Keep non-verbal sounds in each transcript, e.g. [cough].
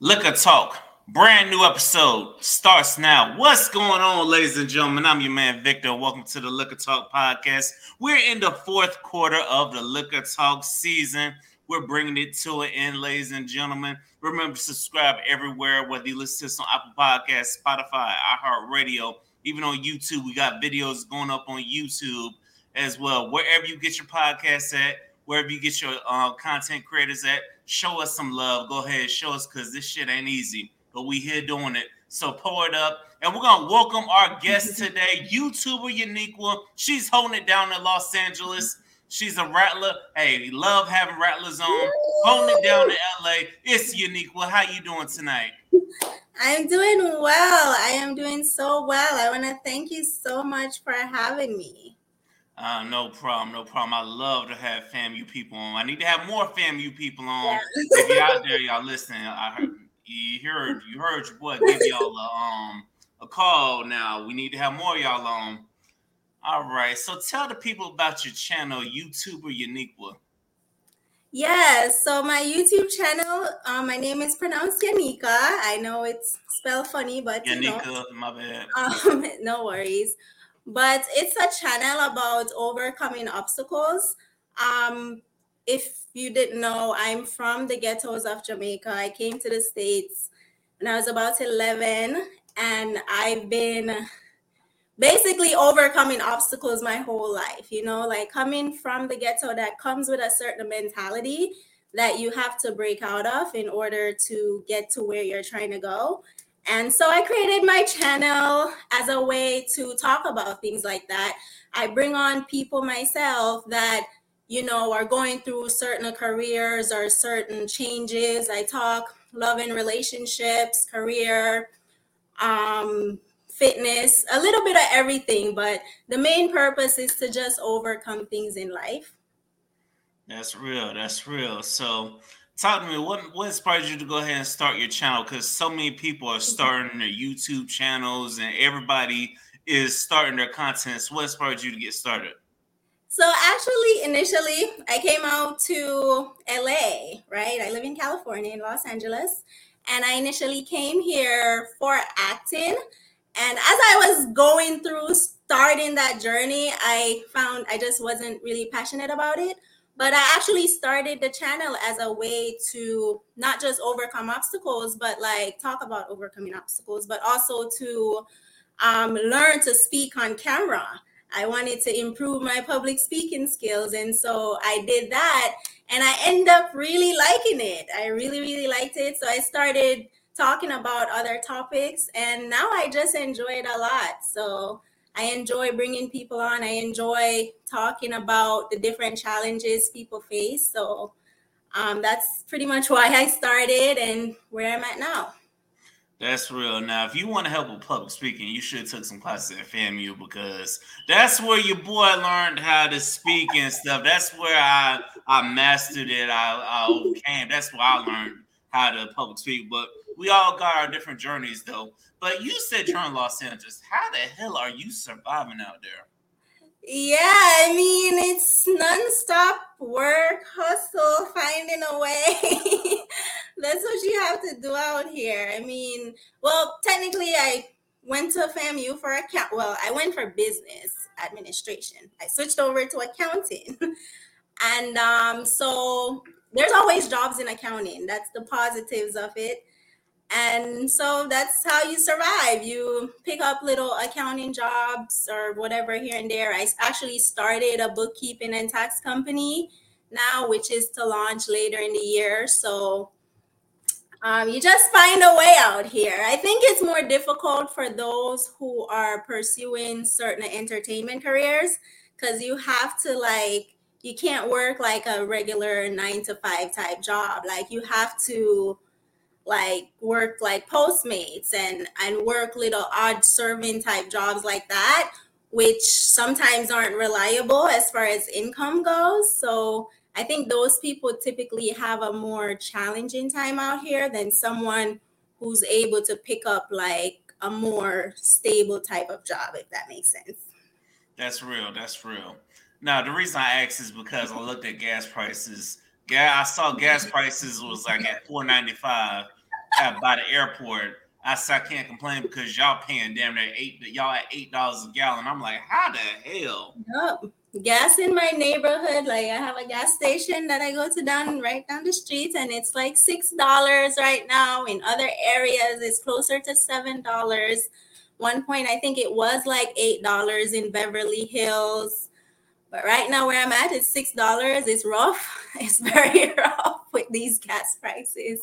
Liquor Talk, brand new episode starts now. What's going on, ladies and gentlemen? I'm your man Victor. Welcome to the Liquor Talk podcast. We're in the fourth quarter of the Liquor Talk season. We're bringing it to an end, ladies and gentlemen. Remember to subscribe everywhere, whether you listen to this on Apple Podcasts, Spotify, iHeartRadio, even on YouTube. We got videos going up on YouTube as well. Wherever you get your podcasts at, wherever you get your uh, content creators at, show us some love. Go ahead, show us because this shit ain't easy, but we here doing it. So pour it up. And we're gonna welcome our guest [laughs] today, YouTuber Uniqua. She's holding it down in Los Angeles. She's a rattler. Hey, love having rattlers on. Holding it down in LA. It's Uniqua. How you doing tonight? I'm doing well. I am doing so well. I want to thank you so much for having me. Uh, no problem, no problem. I love to have FAMU people on. I need to have more FAMU people on. Yeah. if you're out there, y'all listening, I heard you heard you heard your boy give y'all a um a call now. We need to have more y'all on. All right. So tell the people about your channel, YouTuber Uniqua. Yes, so my YouTube channel, um, my name is pronounced Yanika. I know it's spelled funny, but Yanika, you know, my bad. Um, [laughs] no worries but it's a channel about overcoming obstacles. Um, if you didn't know, I'm from the ghettos of Jamaica. I came to the States when I was about 11, and I've been basically overcoming obstacles my whole life. You know, like coming from the ghetto, that comes with a certain mentality that you have to break out of in order to get to where you're trying to go. And so I created my channel as a way to talk about things like that. I bring on people myself that, you know, are going through certain careers or certain changes. I talk love and relationships, career, um, fitness, a little bit of everything. But the main purpose is to just overcome things in life. That's real. That's real. So, talk to me. What what inspired you to go ahead and start your channel? Because so many people are starting their YouTube channels, and everybody is starting their content. So what inspired you to get started? So actually, initially, I came out to LA. Right, I live in California, in Los Angeles, and I initially came here for acting. And as I was going through starting that journey, I found I just wasn't really passionate about it. But I actually started the channel as a way to not just overcome obstacles, but like talk about overcoming obstacles, but also to um, learn to speak on camera. I wanted to improve my public speaking skills. And so I did that and I end up really liking it. I really, really liked it. So I started talking about other topics and now I just enjoy it a lot. So I enjoy bringing people on. I enjoy talking about the different challenges people face. So um, that's pretty much why I started and where I'm at now. That's real. Now, if you want to help with public speaking, you should have took some classes at FAMU because that's where your boy learned how to speak and stuff. That's where I I mastered it. I, I overcame. That's where I learned how to public speak. But we all got our different journeys, though. But you said you're in Los Angeles. How the hell are you surviving out there? Yeah, I mean, it's nonstop work, hustle, finding a way. [laughs] That's what you have to do out here. I mean, well, technically, I went to FAMU for account. Well, I went for business administration. I switched over to accounting, [laughs] and um, so there's always jobs in accounting. That's the positives of it. And so that's how you survive. You pick up little accounting jobs or whatever here and there. I actually started a bookkeeping and tax company now, which is to launch later in the year. So um, you just find a way out here. I think it's more difficult for those who are pursuing certain entertainment careers because you have to like you can't work like a regular nine to five type job. Like you have to like work like postmates and and work little odd serving type jobs like that which sometimes aren't reliable as far as income goes. So i think those people typically have a more challenging time out here than someone who's able to pick up like a more stable type of job if that makes sense. That's real that's real. Now the reason i asked is because i looked at gas prices. Yeah, I saw gas prices was like at four ninety five by the airport. I said I can't complain because y'all paying damn near eight. Y'all at eight dollars a gallon. I'm like, how the hell? Yep. Gas in my neighborhood, like I have a gas station that I go to down right down the street, and it's like six dollars right now. In other areas, it's closer to seven dollars. One point, I think it was like eight dollars in Beverly Hills. But right now, where I'm at, it's six dollars. It's rough. [laughs] It's very [laughs] rough with these gas prices.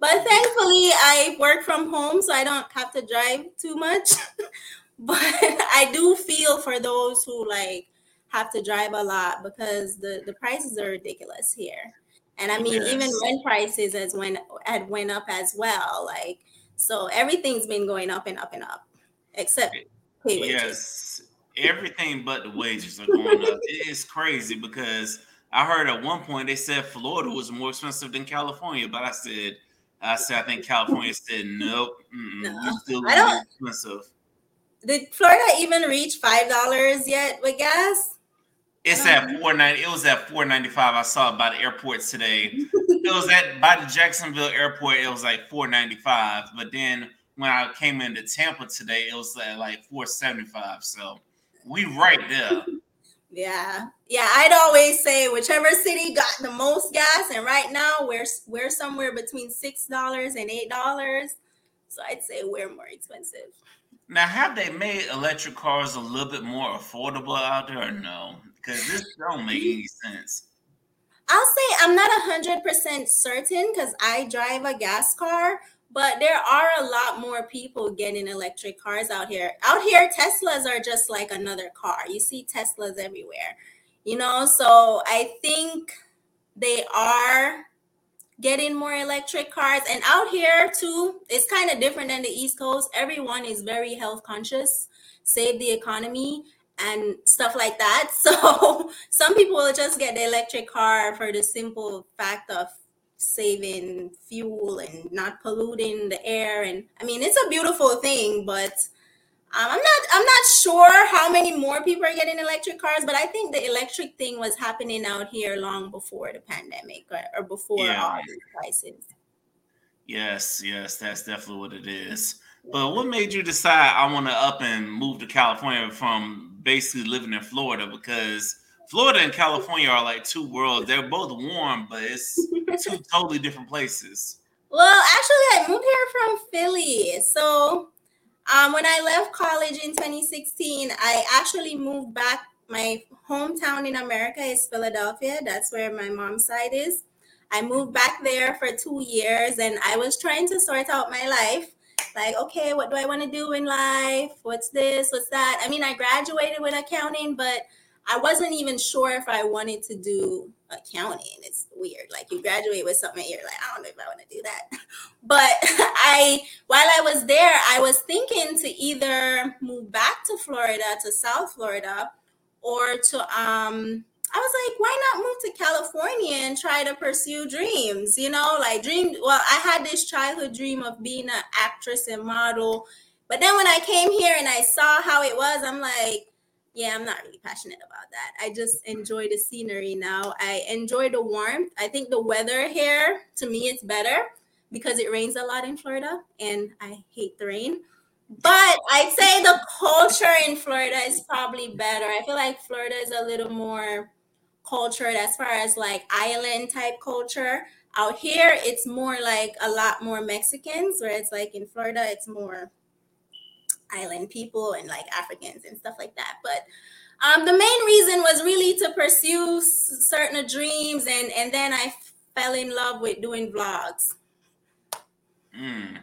But thankfully, I work from home, so I don't have to drive too much. [laughs] but I do feel for those who like have to drive a lot because the the prices are ridiculous here. And I mean, yes. even rent prices as when had went up as well. Like so, everything's been going up and up and up, except pay wages. Yes, everything but the wages are going up. It's crazy because I heard at one point they said Florida was more expensive than California, but I said I said I think California said nope. No, still I don't. Expensive. Did Florida even reach five dollars yet with gas? It's at four ninety. It was at four ninety five. I saw it by the airport today. it was at by the Jacksonville airport. It was like four ninety five. But then when I came into Tampa today, it was at like four seventy five. So we right there. Yeah. Yeah, I'd always say whichever city got the most gas, and right now we're we're somewhere between six dollars and eight dollars. So I'd say we're more expensive. Now, have they made electric cars a little bit more affordable out there, or no? Because this don't make any sense. I'll say I'm not hundred percent certain because I drive a gas car, but there are a lot more people getting electric cars out here. Out here, Teslas are just like another car. You see Teslas everywhere, you know. So I think they are getting more electric cars. And out here, too, it's kind of different than the East Coast. Everyone is very health conscious, save the economy and stuff like that. [laughs] So some people will just get the electric car for the simple fact of saving fuel and not polluting the air. And i mean it's a beautiful thing but um, i'm not i'm not sure how many more people are getting electric cars but i think the electric thing was happening out here long before the pandemic or, or before yeah. all these prices. Yes yes that's definitely what it is. But what made you decide i want to up and move to california from basically living in florida because Florida and California are like two worlds. They're both warm, but it's two totally different places. Well, actually, I moved here from Philly. So um, when I left college in 2016, I actually moved back. My hometown in America is Philadelphia. That's where my mom's side is. I moved back there for two years and I was trying to sort out my life. Like, okay, what do I want to do in life? What's this? What's that? I mean, I graduated with accounting, but I wasn't even sure if I wanted to do accounting. It's weird. Like you graduate with something, you're like, I don't know if I want to do that. [laughs] But [laughs] I, while I was there, I was thinking to either move back to Florida, to South Florida, or to um. I was like, why not move to California and try to pursue dreams? You know, like dream. Well, I had this childhood dream of being an actress and model, but then when I came here and I saw how it was, I'm like, yeah, I'm not really passionate about that. I just enjoy the scenery now. I enjoy the warmth. I think the weather here, to me, it's better because it rains a lot in Florida and I hate the rain. But I'd say the culture in Florida is probably better. I feel like Florida is a little more cultured as far as like island type culture. Out here, it's more like a lot more Mexicans, where it's like in Florida, it's more island people and like Africans and stuff like that. But um, the main reason was really to pursue certain dreams, and and then I fell in love with doing vlogs. Mm.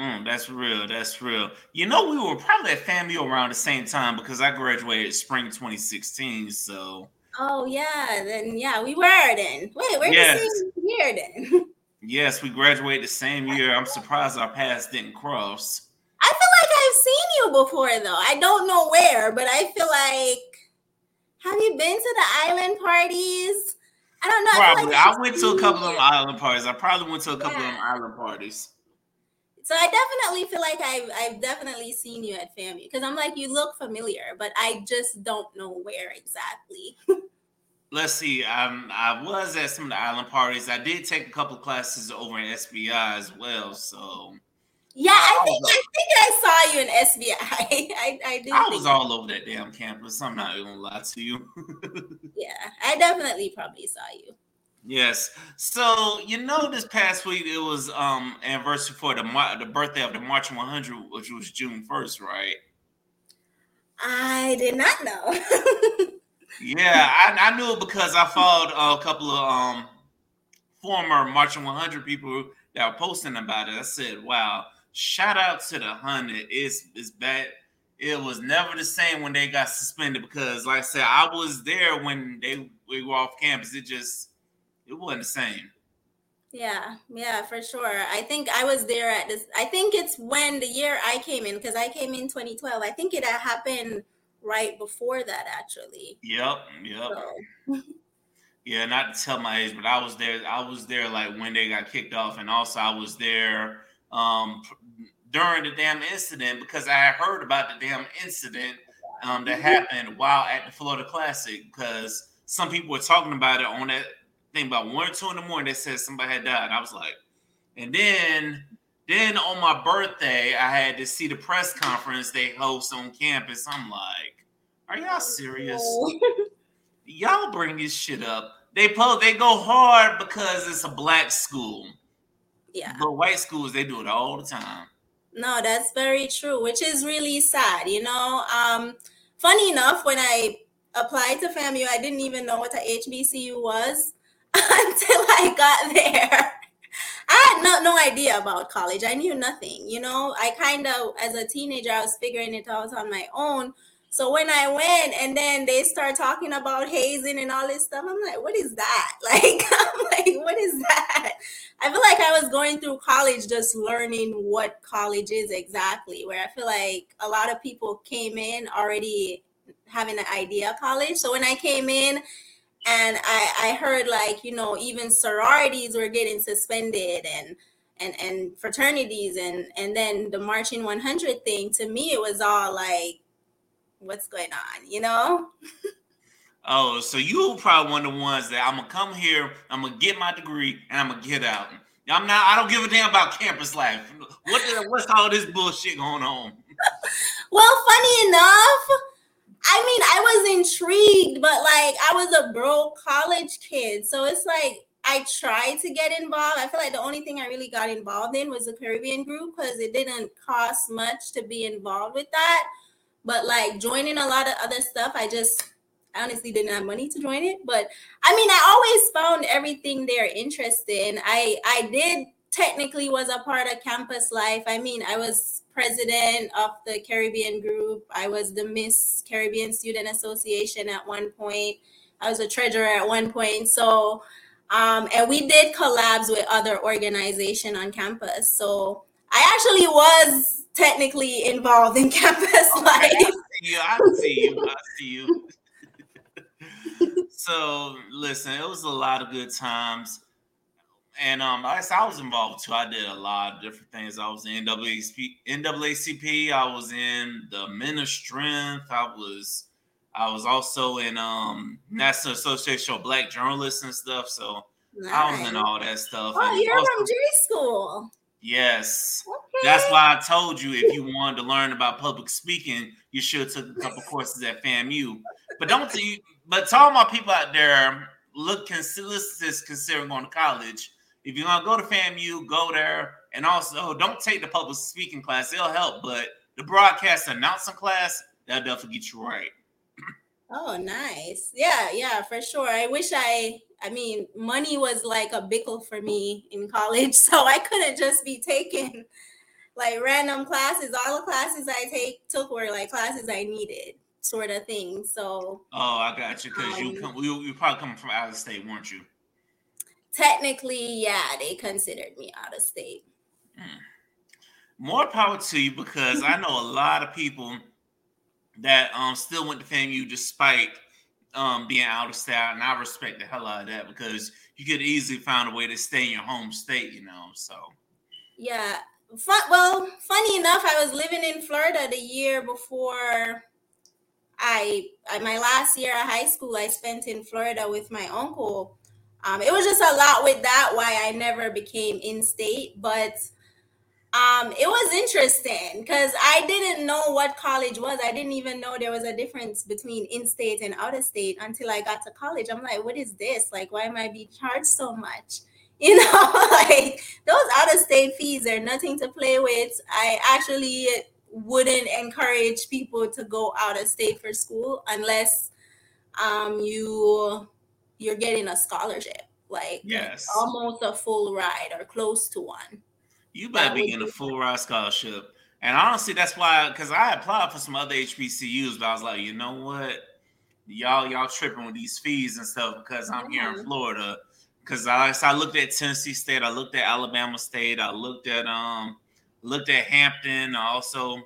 Mm, that's real. That's real. You know, we were probably at FAMU around the same time because I graduated spring 2016. So. Oh yeah, then yeah, we were then. Wait, we're yes. the same year then. [laughs] yes, we graduated the same year. I'm surprised our paths didn't cross. I feel like I've seen you before though. I don't know where, but I feel like have you been to the island parties? I don't know. Probably. I, like I went to a couple of island parties. I probably went to a couple yeah. of island parties. So I definitely feel like I've I've definitely seen you at FAMU because I'm like you look familiar, but I just don't know where exactly. [laughs] let's see. Um, I was at some of the island parties. I did take a couple classes over in SBI as well. So yeah, I think I think I saw you in SBI. [laughs] I, I do. I was all over that damn campus. I'm not gonna lie to you. [laughs] yeah, I definitely probably saw you. Yes. So you know, this past week it was um anniversary for the the birthday of the Marching 100, which was June 1st, right? I did not know. [laughs] yeah, I, I, knew it because I followed a couple of um former Marching 100 people that were posting about it. I said, "Wow, shout out to the hundred. It's it's bad. It was never the same when they got suspended because, like I said, I was there when they we were off campus. It just it wasn't the same." Yeah, yeah, for sure. I think I was there at this. I think it's when the year I came in because I came in 2012. I think it happened right before that, actually. Yep, yep. So. [laughs] yeah, not to tell my age, but I was there. I was there like when they got kicked off, and also I was there um, during the damn incident because I heard about the damn incident um, that happened while at the Florida Classic because some people were talking about it on that thing about one or two in the morning, they said somebody had died. I was like, and then then on my birthday, I had to see the press conference they host on campus. I'm like, are y'all serious? [laughs] y'all bring this shit up. They po- they go hard because it's a black school. Yeah. But white schools, they do it all the time. No, that's very true, which is really sad. You know, um, funny enough, when I applied to FAMU, I didn't even know what a HBCU was. [laughs] until I got there. [laughs] I had no, no idea about college. I knew nothing. You know, I kind of, as a teenager, I was figuring it out on my own. So when I went and then they start talking about hazing and all this stuff, I'm like, what is that? [laughs] Like, I'm like, what is that? I feel like I was going through college just learning what college is exactly, where I feel like a lot of people came in already having an idea of college. So when I came in, and I, I heard like you know even sororities were getting suspended and and and fraternities and and then the marching 100 thing to me it was all like what's going on you know [laughs] oh so you probably one of the ones that i'm gonna come here i'm gonna get my degree and i'm gonna get out i'm not i don't give a damn about campus life what the, what's all this bullshit going on [laughs] well funny enough I mean, I was intrigued, but like I was a broke college kid. So it's like I tried to get involved. I feel like the only thing I really got involved in was the Caribbean group because it didn't cost much to be involved with that. But like joining a lot of other stuff, I just I honestly didn't have money to join it. But I mean, I always found everything there interesting. I I did technically was a part of campus life. I mean, I was president of the Caribbean group. I was the Miss Caribbean Student Association at one point. I was a treasurer at one point. So, um, and we did collabs with other organization on campus. So I actually was technically involved in [laughs] campus okay, life. I see you. I see you. I see you. So listen, it was a lot of good times and um, I, I was involved too. I did a lot of different things. I was in NAACP, NAACP. I was in the Men of Strength. I was, I was also in um National Association of Black Journalists and stuff. So nice. I was in all that stuff. Oh, and you're also, from J school. Yes, okay. that's why I told you if you [laughs] wanted to learn about public speaking, you should have took a couple courses at FAMU. But don't you? But to all my people out there, look, consider, considering going to college if you're gonna go to FAMU, go there. And also, don't take the public speaking class; it'll help. But the broadcast announcing class, that'll definitely get you right. [clears throat] Oh, nice. Yeah, yeah, for sure. I wish I I mean, money was like a bickle for me in college, [laughs] so I couldn't just be taking like random classes. All the classes I take took were like classes I needed, sort of thing. So Oh, I got you because um, you come you, you probably coming from out of state, weren't you? technically, yeah, they considered me out of state. Hmm. More power to you because I know a lot of people that um still went to FAMU despite um being out of state, and I respect the hell out of that because you could easily find a way to stay in your home state, you know. So yeah, Fun, well, funny enough, I was living in Florida the year before I, my last year of high school, I spent in Florida with my uncle. Um, it was just a lot with that. Why I never became in state, but um, it was interesting because I didn't know what college was. I didn't even know there was a difference between in state and out of state until I got to college. I'm like, what is this? Like, why am I being charged so much? [laughs] You know, [laughs] like those out of state fees are nothing to play with. I actually wouldn't encourage people to go out of state for school unless um, you you're getting a scholarship, like yes, almost a full ride or close to one. You better be getting a full ride scholarship. And honestly, that's why because I applied for some other HBCUs, but I was like, you know what? Y'all, y'all tripping with these fees and stuff because I'm here in mm-hmm. Florida. Because I, I looked at Tennessee State, I looked at Alabama State, I looked at um, looked at Hampton also,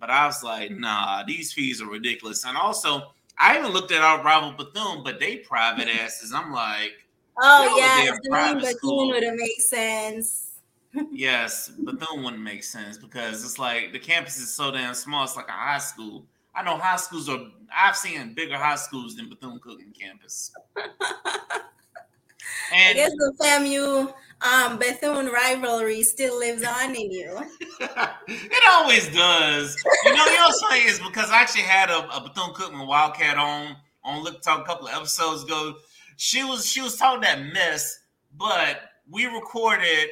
but I was like, nah, these fees are ridiculous. And also, I even looked at our rival Bethune, but they private [laughs] asses. I'm like, oh yeah, Bethune would have made sense [laughs] yes, Bethune wouldn't make sense because it's like the campus is so damn small. It's like a high school. I know high schools are. I've seen bigger high schools than Bethune Cookman campus. [laughs] And I guess the FAMU um, Bethune rivalry still lives on in you. [laughs] it always does. You know, you know what's funny is because I actually had a, a Bethune Cookman Wildcat on on Liquor Talk a couple of episodes ago. She was she was talking that mess, but we recorded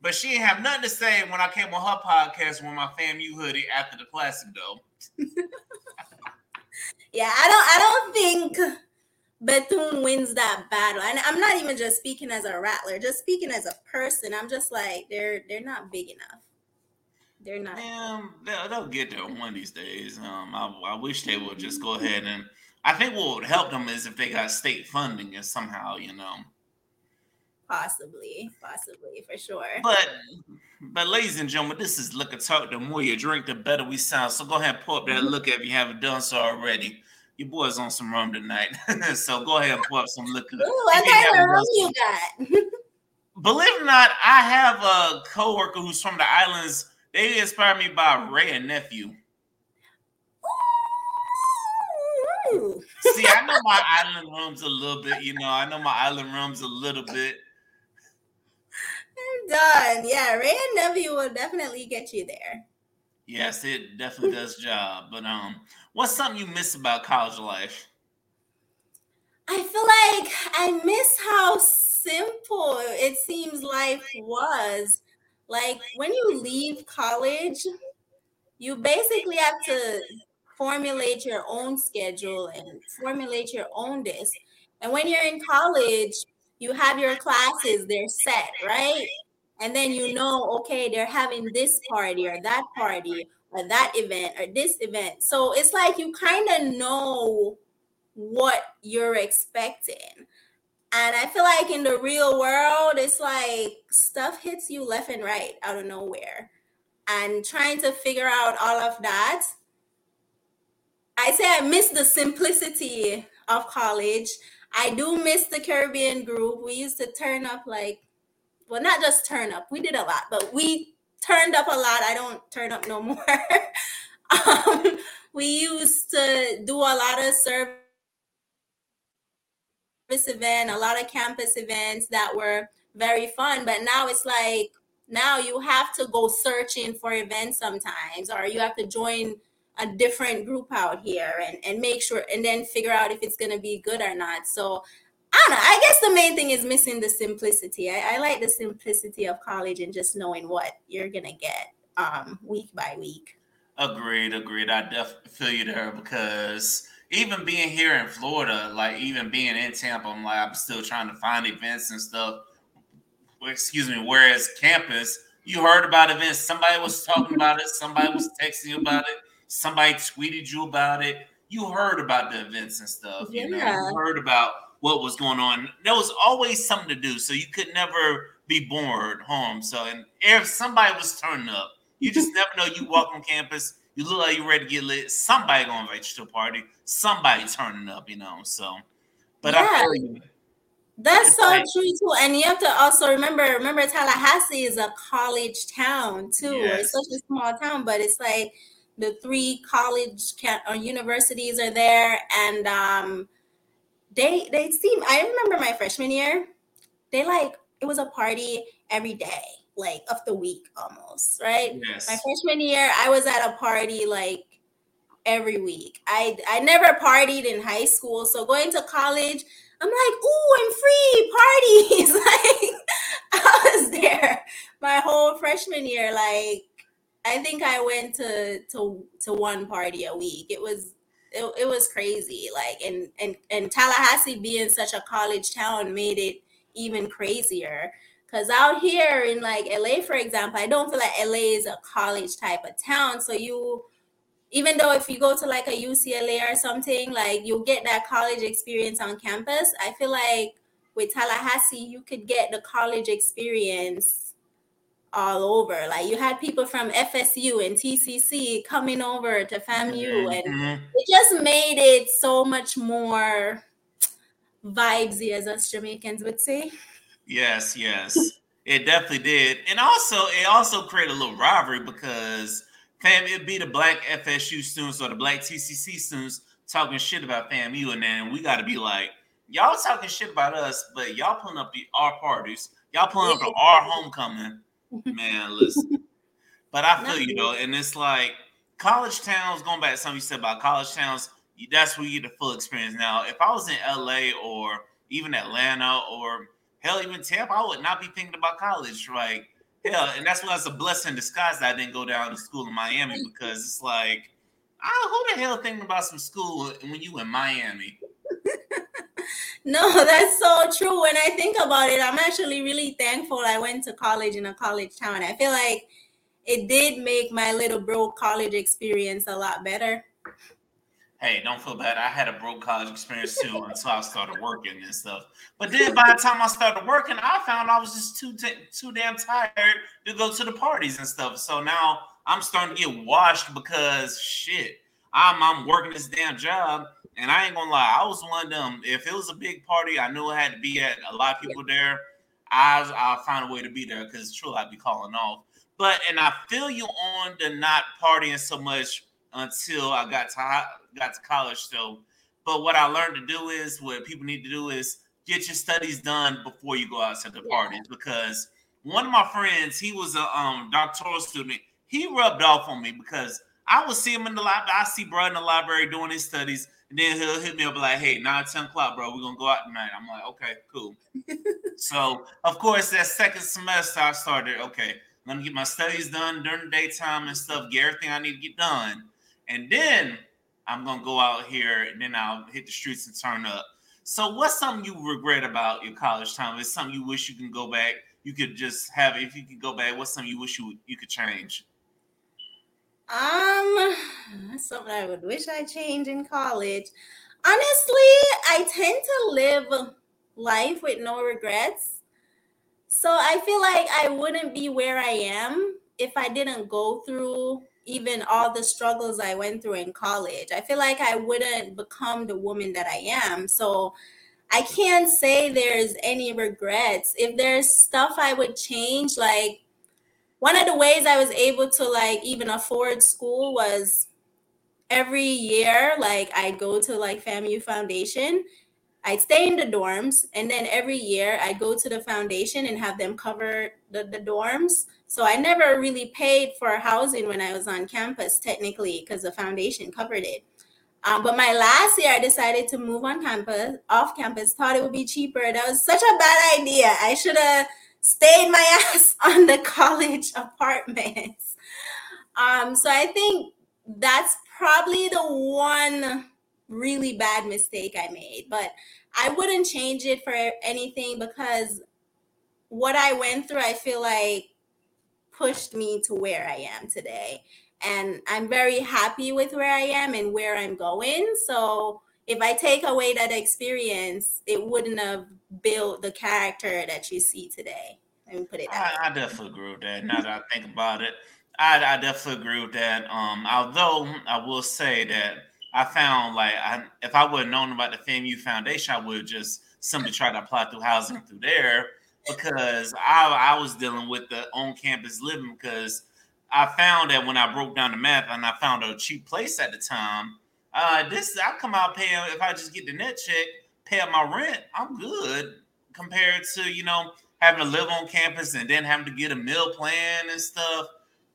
but she didn't have nothing to say when I came on her podcast with my FAMU hoodie after the classic, though. [laughs] yeah, I don't. I don't think Bethune wins that battle, and I'm not even just speaking as a rattler, just speaking as a person. I'm just like they're they're not big enough. They're not. Um, they'll, they'll get there one of these days. Um, I, I wish they would just go ahead and. I think what would help them is if they got state funding and somehow, you know. Possibly, possibly for sure. But but ladies and gentlemen, this is Liquor Talk. The more you drink, the better we sound. So go ahead and pull up that mm-hmm. look if you haven't done so already. Your boy's on some rum tonight. [laughs] so go ahead and pour up some liquor. Ooh, what kind of rum you got? [laughs] Believe it or not, I have a coworker who's from the islands. They inspired me by Wray and Nephew. See, I know my island rums a little bit. You know, I know my island rums a little bit I'm done. Yeah, Wray and Nephew will definitely get you there. Yes, it definitely does job. But um, what's something you miss about college life? I feel like I miss how simple it seems life was. Like when you leave college, you basically have to formulate your own schedule and formulate your own this. And when you're in college, you have your classes, they're set, right? and then you know okay they're having this party or that party or that event or this event. So it's like you kind of know what you're expecting. And i feel like in the real world it's like stuff hits you left and right out of nowhere. And trying to figure out all of that i say i miss the simplicity of college. I do miss the caribbean group. We used to turn up like well, not just turn up. We did a lot, but we turned up a lot. I don't turn up no more. [laughs] um, we used to do a lot of service event, a lot of campus events that were very fun. But now it's like now you have to go searching for events sometimes, or you have to join a different group out here and, and make sure and then figure out if it's gonna be good or not. So I don't know. I guess the main thing is missing the simplicity. I, I like the simplicity of college and just knowing what you're gonna get um, week by week. Agreed, agreed. I definitely feel you there because even being here in Florida, like even being in Tampa, I'm like I'm still trying to find events and stuff. Excuse me. Whereas campus, you heard about events. Somebody was talking about it. Somebody was texting you about it. Somebody tweeted you about it. You heard about the events and stuff. You know, you heard about what was going on. There was always something to do, so you could never be bored home. So, and if somebody was turning up, you just never know. You walk on campus, you look like you're ready to get lit. Somebody gonna invite you to a party. Somebody turning up, you know. So, but yeah. I feel you. That's so like, true too, and you have to also remember. Remember, Tallahassee is a college town too. Yes. It's such a small town, but it's like the three college or universities are there, and um, they they seem. I remember my freshman year. They like it was a party every day, like of the week almost, right? Yes. My freshman year, I was at a party like every week. I I never partied in high school, so going to college, I'm like, ooh, I'm free parties. [laughs] like I was there my whole freshman year. Like I think I went to to to one party a week. It was it, it was crazy. Like and and and Tallahassee being such a college town made it even crazier. Cause out here in like LA, for example, I don't feel like LA is a college type of town. So you even though if you go to like a UCLA or something, like you'll get that college experience on campus. I feel like with Tallahassee, you could get the college experience all over. Like you had people from FSU and TCC coming over to FAMU, and mm-hmm. it just made it so much more vibesy, as us Jamaicans would say. Yes, yes, it definitely did, and also it also created a little rivalry because fam, it'd be the black FSU students or the black TCC students talking shit about FAMU, and then we got to be like, y'all talking shit about us, but y'all pulling up the our parties, y'all pulling up the our homecoming, man. Listen, but I feel you though, and it's like college towns. Going back to something you said about college towns, that's where you get the full experience. Now, if I was in LA or even Atlanta or hell, even Tampa, I would not be thinking about college, right? Yeah, and that's why it's a blessing in disguise that I didn't go down to school in Miami because it's like, oh, who the hell thinking about some school when you in Miami? No, [laughs] that's so true. When I think about it, I'm actually really thankful I went to college in a college town. I feel like it did make my little bro college experience a lot better hey, don't feel bad. I had a broke college experience too until I started working and stuff. But then by the time I started working, I found I was just too t- too damn tired to go to the parties and stuff. So now I'm starting to get washed because shit, I'm I'm working this damn job. And I ain't gonna lie, I was one of them. If it was a big party, I knew I had to be at a lot of people there. I I'll find a way to be there because true, I'd be calling off. But and I feel you on the not partying so much until I got to got to college. So, but what I learned to do is what people need to do is get your studies done before you go out to the parties. Because one of my friends, he was a um, doctoral student. He rubbed off on me because I would see him in the library. I see bro in the library doing his studies, and then he'll hit me up like, "Hey, 9, 10 o'clock, bro. We're gonna go out tonight." I'm like, "Okay, cool." [laughs] so, of course, that second semester, I started. Okay, I'm gonna get my studies done during the daytime and stuff. Get everything I need to get done and then I'm gonna go out here and then I'll hit the streets and turn up. So, what's something you regret about your college time? Is something you wish you can go back? You could just have if you could go back. What's something you wish you you could change? Um, something I would wish I changed in college. Honestly, I tend to live life with no regrets. So I feel like I wouldn't be where I am if I didn't go through even all the struggles I went through in college. I feel like I wouldn't become the woman that I am. So I can't say there's any regrets. If there's stuff I would change, like one of the ways I was able to like even afford school was every year, like I'd go to like FAMU Foundation. I'd stay in the dorms, and then every year I'd go to the foundation and have them cover the, the dorms so I never really paid for housing when I was on campus, technically, because the foundation covered it. Um, but my last year, I decided to move on campus, off campus, thought it would be cheaper. That was such a bad idea. I should have stayed my [laughs] ass on the college apartments. Um, so I think that's probably the one really bad mistake I made. But I wouldn't change it for anything because what I went through, I feel like pushed me to where I am today. And I'm very happy with where I am and where I'm going. So if I take away that experience, it wouldn't have built the character that you see today. Let me put it I, I, definitely agree with that. Now that I think about it, I, I definitely agree with that. Um, although I will say that I found like I, if I would have known about the FAMU Foundation, I would have just simply tried to apply through housing through there because I I was dealing with the on campus living because I found that when I broke down the math and I found a cheap place at the time, uh, this I come out paying if I just get the net check, pay up my rent, I'm good compared to you know having to live on campus and then having to get a meal plan and stuff.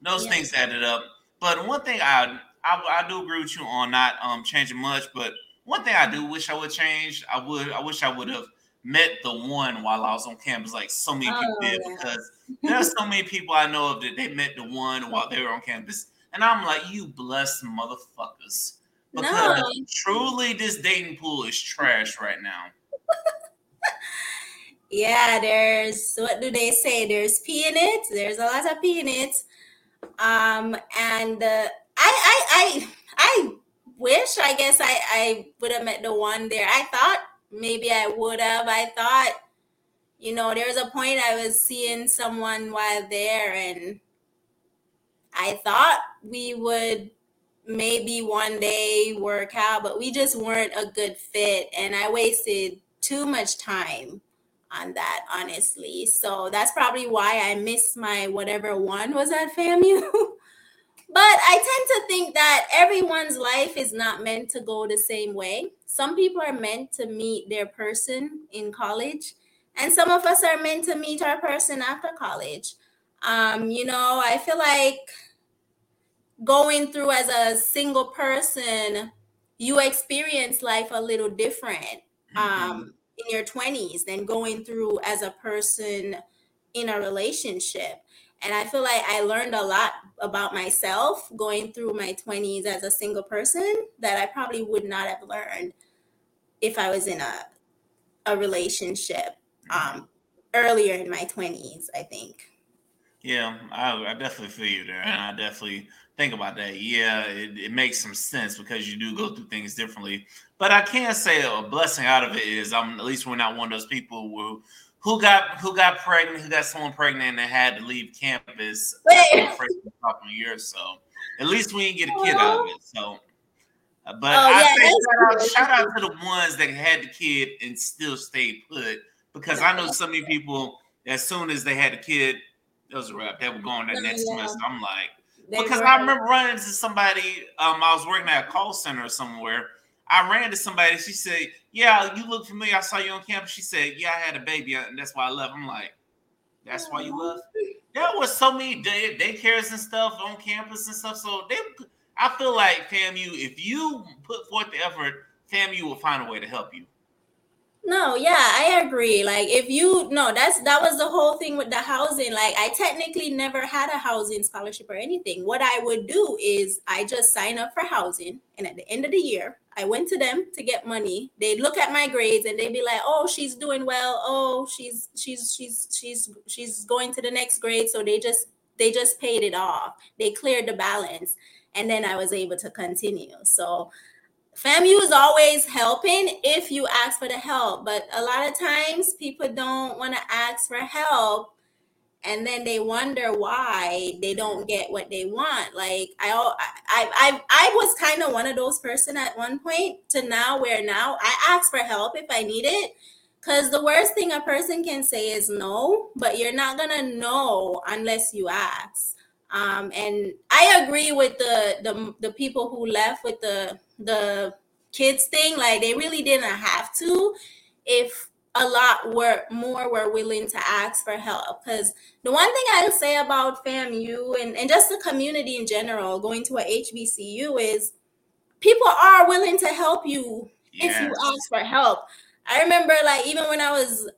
Those yeah. things added up. But one thing I, I I do agree with you on not um changing much, but one thing I do wish I would change, I would I wish I would have met the one while I was on campus, like so many people oh, did, yeah. because there's so many people I know of that they met the one while they were on campus. And I'm like, you blessed motherfuckers. Because no. truly this dating pool is trash right now. [laughs] yeah, there's what do they say? There's pee in it. There's a lot of pee in it. Um, and uh, I I I I wish I guess I, I would have met the one there. I thought maybe I would have. I thought, you know, there was a point I was seeing someone while there, and I thought we would maybe one day work out, but we just weren't a good fit. And I wasted too much time on that, honestly. So that's probably why I missed my whatever one was at FAMU. [laughs] but I tend to think that everyone's life is not meant to go the same way some people are meant to meet their person in college and some of us are meant to meet our person after college um, you know i feel like going through as a single person you experience life a little different mm-hmm. um, in your 20s than going through as a person in a relationship and i feel like i learned a lot about myself going through my 20s as a single person that i probably would not have learned if I was in a a relationship mm-hmm. um, earlier in my twenties. I think. Yeah, I, I, definitely feel you there, and I definitely think about that. Yeah, it, it, makes some sense because you do go through things differently. But I can't say a blessing out of it is I'm at least we're not one of those people who who got who got pregnant, who got someone pregnant and had to leave campus [laughs] sophomore year. So at least we didn't get a kid out of it. So uh, but oh, I yeah, say shout out, shout out to the ones that had the kid and still stayed put because I know so many people as soon as they had a kid, it was a wrap. They were going that next yeah. semester. I'm like, because were. I remember running into somebody. Um, I was working at a call center somewhere. I ran to somebody. She said, "Yeah, you look familiar. I saw you on campus." She said, "Yeah, I had a baby, and that's why I left." I'm like, "That's why you left." There was so many day daycares and stuff on campus and stuff. So they I feel like FAMU, if you put forth the effort, FAMU will find a way to help you. No, yeah, I agree. Like if you no, that's that was the whole thing with the housing. Like I technically never had a housing scholarship or anything. What I would do is I just sign up for housing and at the end of the year, I went to them to get money. They'd look at my grades and they'd be like, "Oh, she's doing well. Oh, she's she's she's she's she's going to the next grade." So they just they just paid it off. They cleared the balance and then I was able to continue. So FAMU is always helping if you ask for the help, but a lot of times people don't want to ask for help and then they wonder why they don't get what they want. Like I I I I was kind of one of those person at one point to now where now I ask for help if I need it. Cause the worst thing a person can say is no, but you're not gonna know unless you ask. Um, and I agree with the, the the people who left with the the kids thing. Like they really didn't have to, if a lot were more were willing to ask for help. Because the one thing I'll say about FAMU and, and just the community in general, going to a HBCU is people are willing to help you yes. if you ask for help. I remember like even when I was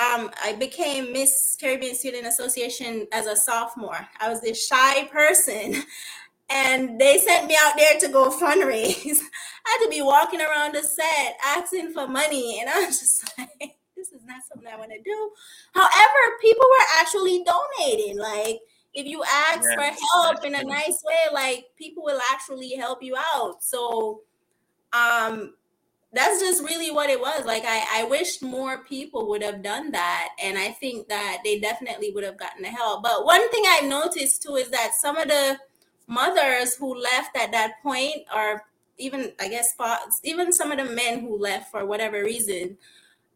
um, I became Miss Caribbean Student Association as a sophomore. I was this shy person, [laughs] and they sent me out there to go fundraise. [laughs] I had to be walking around the set asking for money, and I was just [laughs] like, "This is not something I want to do." However, people were actually donating. Like, if you ask for help in a nice way, like people will actually help you out. So, um, that's just really what it was. Like I, I wish more people would have done that. And I think that they definitely would have gotten the help. But one thing I noticed too is that some of the mothers who left at that point or even I guess even some of the men who left for whatever reason,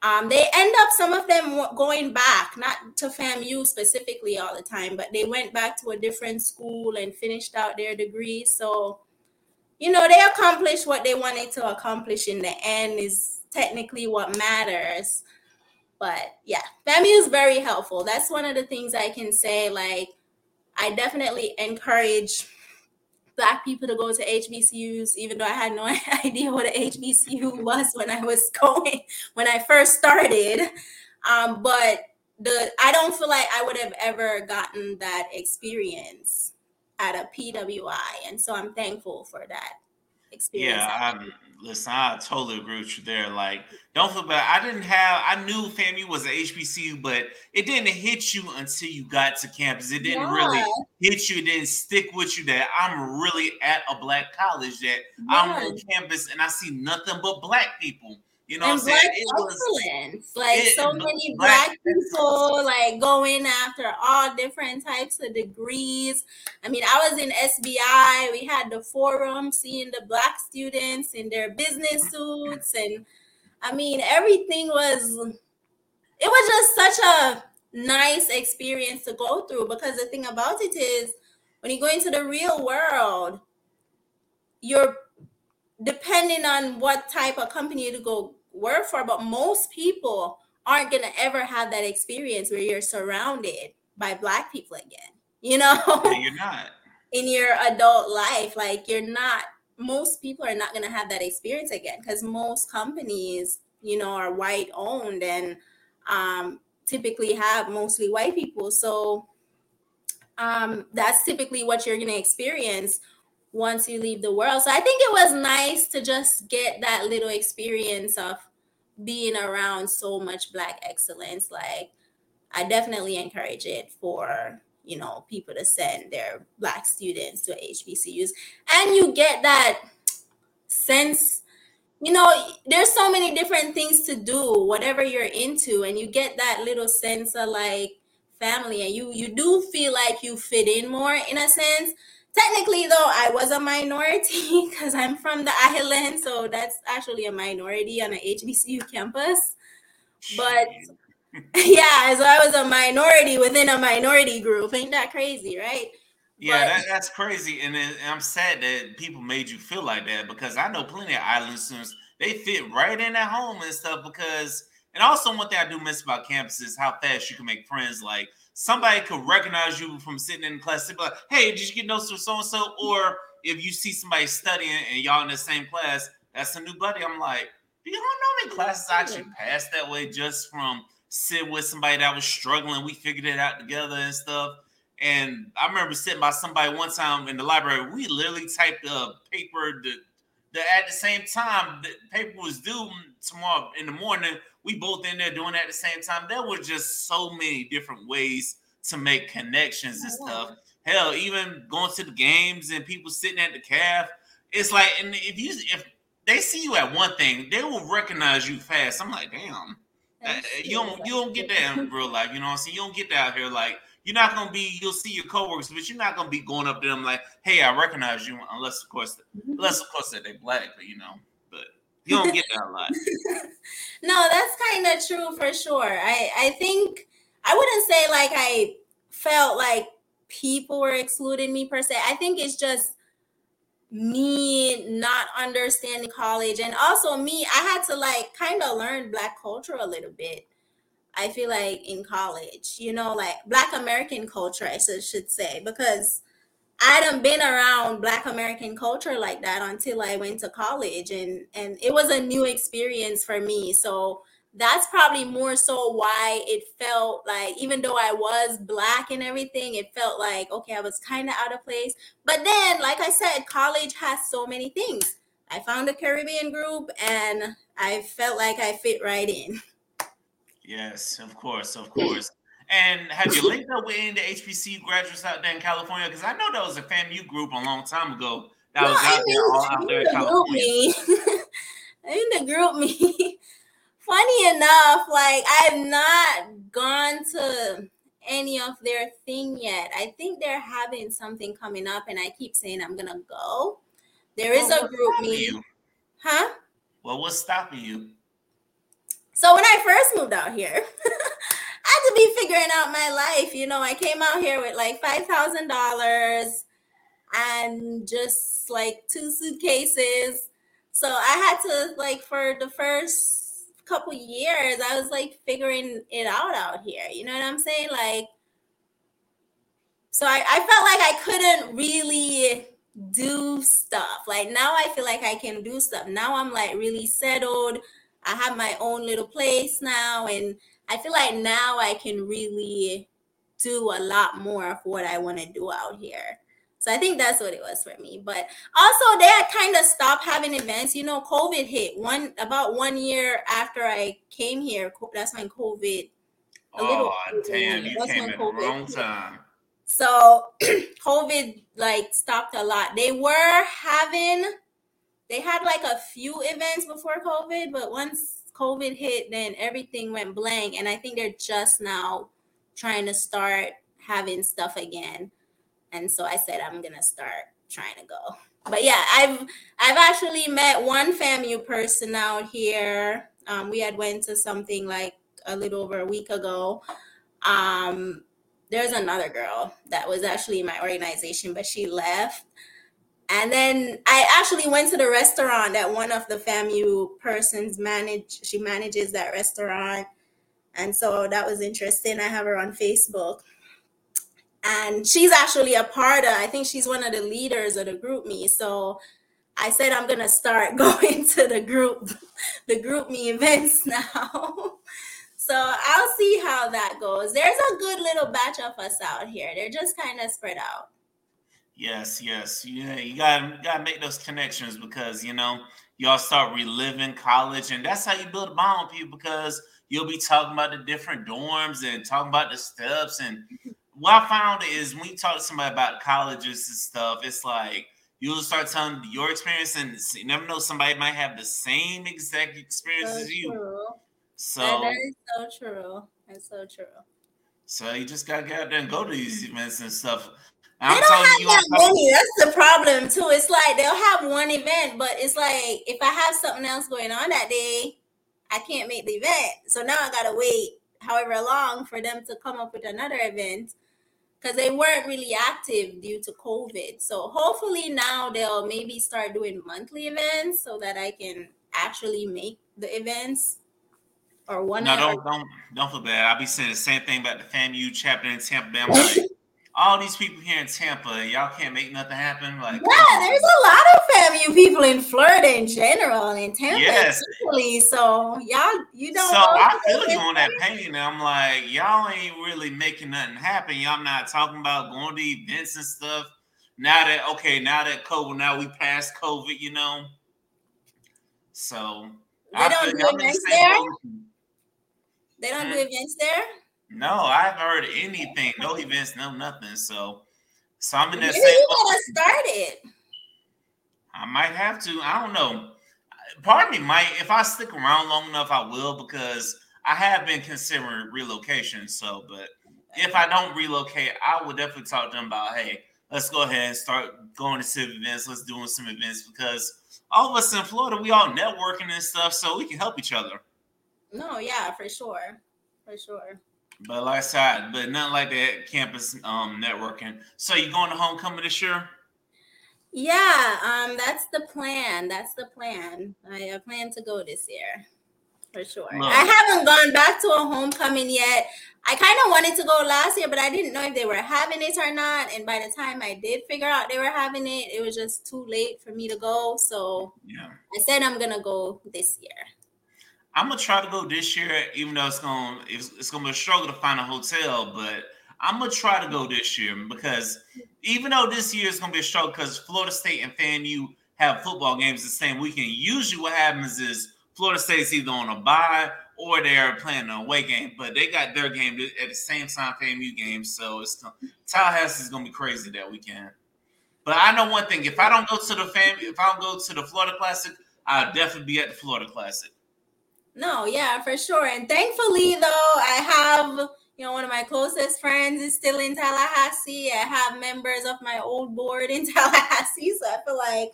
um, they end up some of them going back, not to FAMU specifically all the time, but they went back to a different school and finished out their degree. So, you know, they accomplished what they wanted to accomplish in the end is technically what matters. But yeah, FAMU is very helpful. That's one of the things I can say. Like, I definitely encourage black people to go to HBCUs, even though I had no [laughs] idea what an HBCU was when I was going when I first started. Um, but the I don't feel like I would have ever gotten that experience at a PWI, and so I'm thankful for that experience. Yeah, I'm, listen, I totally agree with you there. Like, don't feel bad. I didn't have, I knew FAMU was an HBCU, but it didn't hit you until you got to campus. It didn't yeah. really hit you, it didn't stick with you that I'm really at a black college, that yeah. I'm on campus and I see nothing but black people. You know, and black excellence. Was, like it, so many black, black people like going after all different types of degrees. I mean, I was in SBI. We had the forum, seeing the black students in their business suits, and I mean, everything was. It was just such a nice experience to go through because the thing about it is, when you go into the real world, you're depending on what type of company to go work for, but most people aren't gonna ever have that experience where you're surrounded by black people again. You know, you're [laughs] not in your adult life. Like you're not. Most people are not gonna have that experience again because most companies, you know, are white owned and um, typically have mostly white people. So um, that's typically what you're gonna experience once you leave the world. So I think it was nice to just get that little experience of being around so much black excellence. Like I definitely encourage it for you know people to send their black students to HBCUs, and you get that sense. You know, there's so many different things to do, whatever you're into, and you get that little sense of like family, and you you do feel like you fit in more in a sense technically though i was a minority [laughs] because i'm from the island so that's actually a minority on a hbcu campus. But [laughs] yeah so i was a minority within a minority group. Ain't that crazy right? Yeah but, that, that's crazy and, and i'm sad that people made you feel like that because i know plenty of island students they fit right in at home and stuff because and also one thing i do miss about campus is how fast you can make friends like somebody could recognize you from sitting in class. They'd be like, "Hey, did you get notes from so and so?" Or if you see somebody studying and y'all in the same class, that's a new buddy. I'm like, do you know many classes I actually passed that way just from sitting with somebody that was struggling? We figured it out together and stuff. And I remember sitting by somebody one time in the library. We literally typed a paper that, that at the same time the paper was due tomorrow in the morning we both in there doing it at the same time. There were just so many different ways to make connections and stuff. Hell, even going to the games and people sitting at the calf. It's like, and if you if they see you at one thing, they will recognize you fast. I'm like, damn. Uh, you don't you don't get that in real life, you know what I'm saying? You don't get that out here. Like you're not gonna be you'll see your coworkers, but you're not gonna be going up to them like, hey, I recognize you, unless of course unless of course that they black, but you know. You don't get that a lot. [laughs] no, that's kind of true for sure. I I think I wouldn't say like I felt like people were excluding me per se. I think it's just me not understanding college and also me i had to like kind of learn black culture a little bit i feel like in college you know like black american culture i should say because I hadn't been around Black American culture like that until I went to college, and and it was a new experience for me. So that's probably more so why it felt like, even though I was Black and everything, it felt like okay, I was kind of out of place. But then, like I said, college has so many things. I found a Caribbean group, and I felt like I fit right in. Yes, of course, of course. And have you linked up with any of the HBCU graduates out there in California? Because I know there was a FAMU group a long time ago that no, was out I mean, there, all out there in California. I mean, the GroupMe. [laughs] [laughs] Funny enough, like I've not gone to any of their thing yet. I think they're having something coming up, and I keep saying I'm gonna go. There is well, a GroupMe, huh? Well, what's stopping you? So when I first moved out here, I [laughs] had to be figuring out my life. You know, I came out here with like five thousand dollars and just like two suitcases. So I had to like for the first couple years, I was like figuring it out out here. You know what I'm saying? Like, so I, I felt like I couldn't really do stuff. Like now I feel like I can do stuff. Now I'm like really settled. I have my own little place now and I feel like now I can really do a lot more of what I want to do out here. So I think that's what it was for me. But also they had kind of stopped having events. You know, COVID hit one about one year after I came here. That's when COVID. Oh damn! You came at the wrong time. So [clears throat] COVID like stopped a lot. They were having, they had like a few events before COVID, but once COVID hit, then everything went blank. And I think they're just now trying to start having stuff again. And so I said I'm gonna start trying to go. But yeah, I've I've actually met one FAMU person out here. Um, we had went to something like a little over a week ago. Um, there's another girl that was actually in my organization, but she left. And then I actually went to the restaurant that one of the FAMU persons manage. She manages that restaurant. And so that was interesting. I have her on Facebook and she's actually a part of i think she's one of the leaders of the GroupMe. so i said i'm to start [laughs] going to the group the GroupMe events [laughs] now so i'll see how that goes there's a good little batch of us out here they're just kind of spread out yes yes yeah you gotta, gotta make those connections because you know y'all start reliving college and that's how you build a bond with people because you'll be talking about the different dorms and talking about the steps and what I found is when you talk to somebody about colleges and stuff, it's like you'll start telling your experience, and you never know somebody might have the same exact experience so as you. True. So that is so true. That's so true. So you just gotta get out there and go to these events and stuff. And they don't have that many. That's the problem too. It's like they'll have one event, but it's like if I have something else going on that day, I can't make the event. So now I gotta wait however long for them to come up with another event because they weren't really active due to COVID. So hopefully now they'll maybe start doing monthly events so that I can actually make the events or one. No, don't don't don't feel bad. I'll be saying the same thing about the FAMU chapter in Tampa Bay. I'm [laughs] like, all these people here in Tampa, y'all can't make nothing happen. Like, yeah, there's a lot of FAMU people in Florida in general, in Tampa yes. So y'all, you don't. So I feel you on that pain. And I'm like, y'all ain't really making nothing happen. Y'all not talking about going to events and stuff. Now that okay, now that COVID, now we passed COVID, you know. So they I don't do events there. They don't do hmm? events there. No, I haven't heard anything. No events, no nothing. So, so I'm in that Maybe same. You gotta start it. I might have to. I don't know. Part of me might, if I stick around long enough, I will because I have been considering relocation. So, but if I don't relocate, I would definitely talk to them about, hey, let's go ahead and start going to some events. Let's doing some events because all of us in Florida, we all networking and stuff, so we can help each other. No, yeah, for sure, for sure. But like I said, but nothing like that campus um networking. So you going to homecoming this year? Yeah, um, that's the plan. That's the plan. I plan to go this year for sure. No. I haven't gone back to a homecoming yet. I kind of wanted to go last year, but I didn't know if they were having it or not. And by the time I did figure out they were having it, it was just too late for me to go. So yeah. I said I'm gonna go this year. I'm gonna try to go this year, even though it's gonna it's, it's gonna be a struggle to find a hotel. But I'm gonna try to go this year because even though this year is gonna be a struggle because Florida State and FAMU have football games the same weekend. Usually, what happens is Florida State's either on a bye or they're playing an away game, but they got their game at the same time FAMU game. So it's Tallahassee is gonna be crazy that weekend. But I know one thing: if I don't go to the FAMU, if I don't go to the Florida Classic, I'll definitely be at the Florida Classic. No, yeah, for sure. And thankfully, though, I have, you know, one of my closest friends is still in Tallahassee. I have members of my old board in [laughs] Tallahassee. So I feel like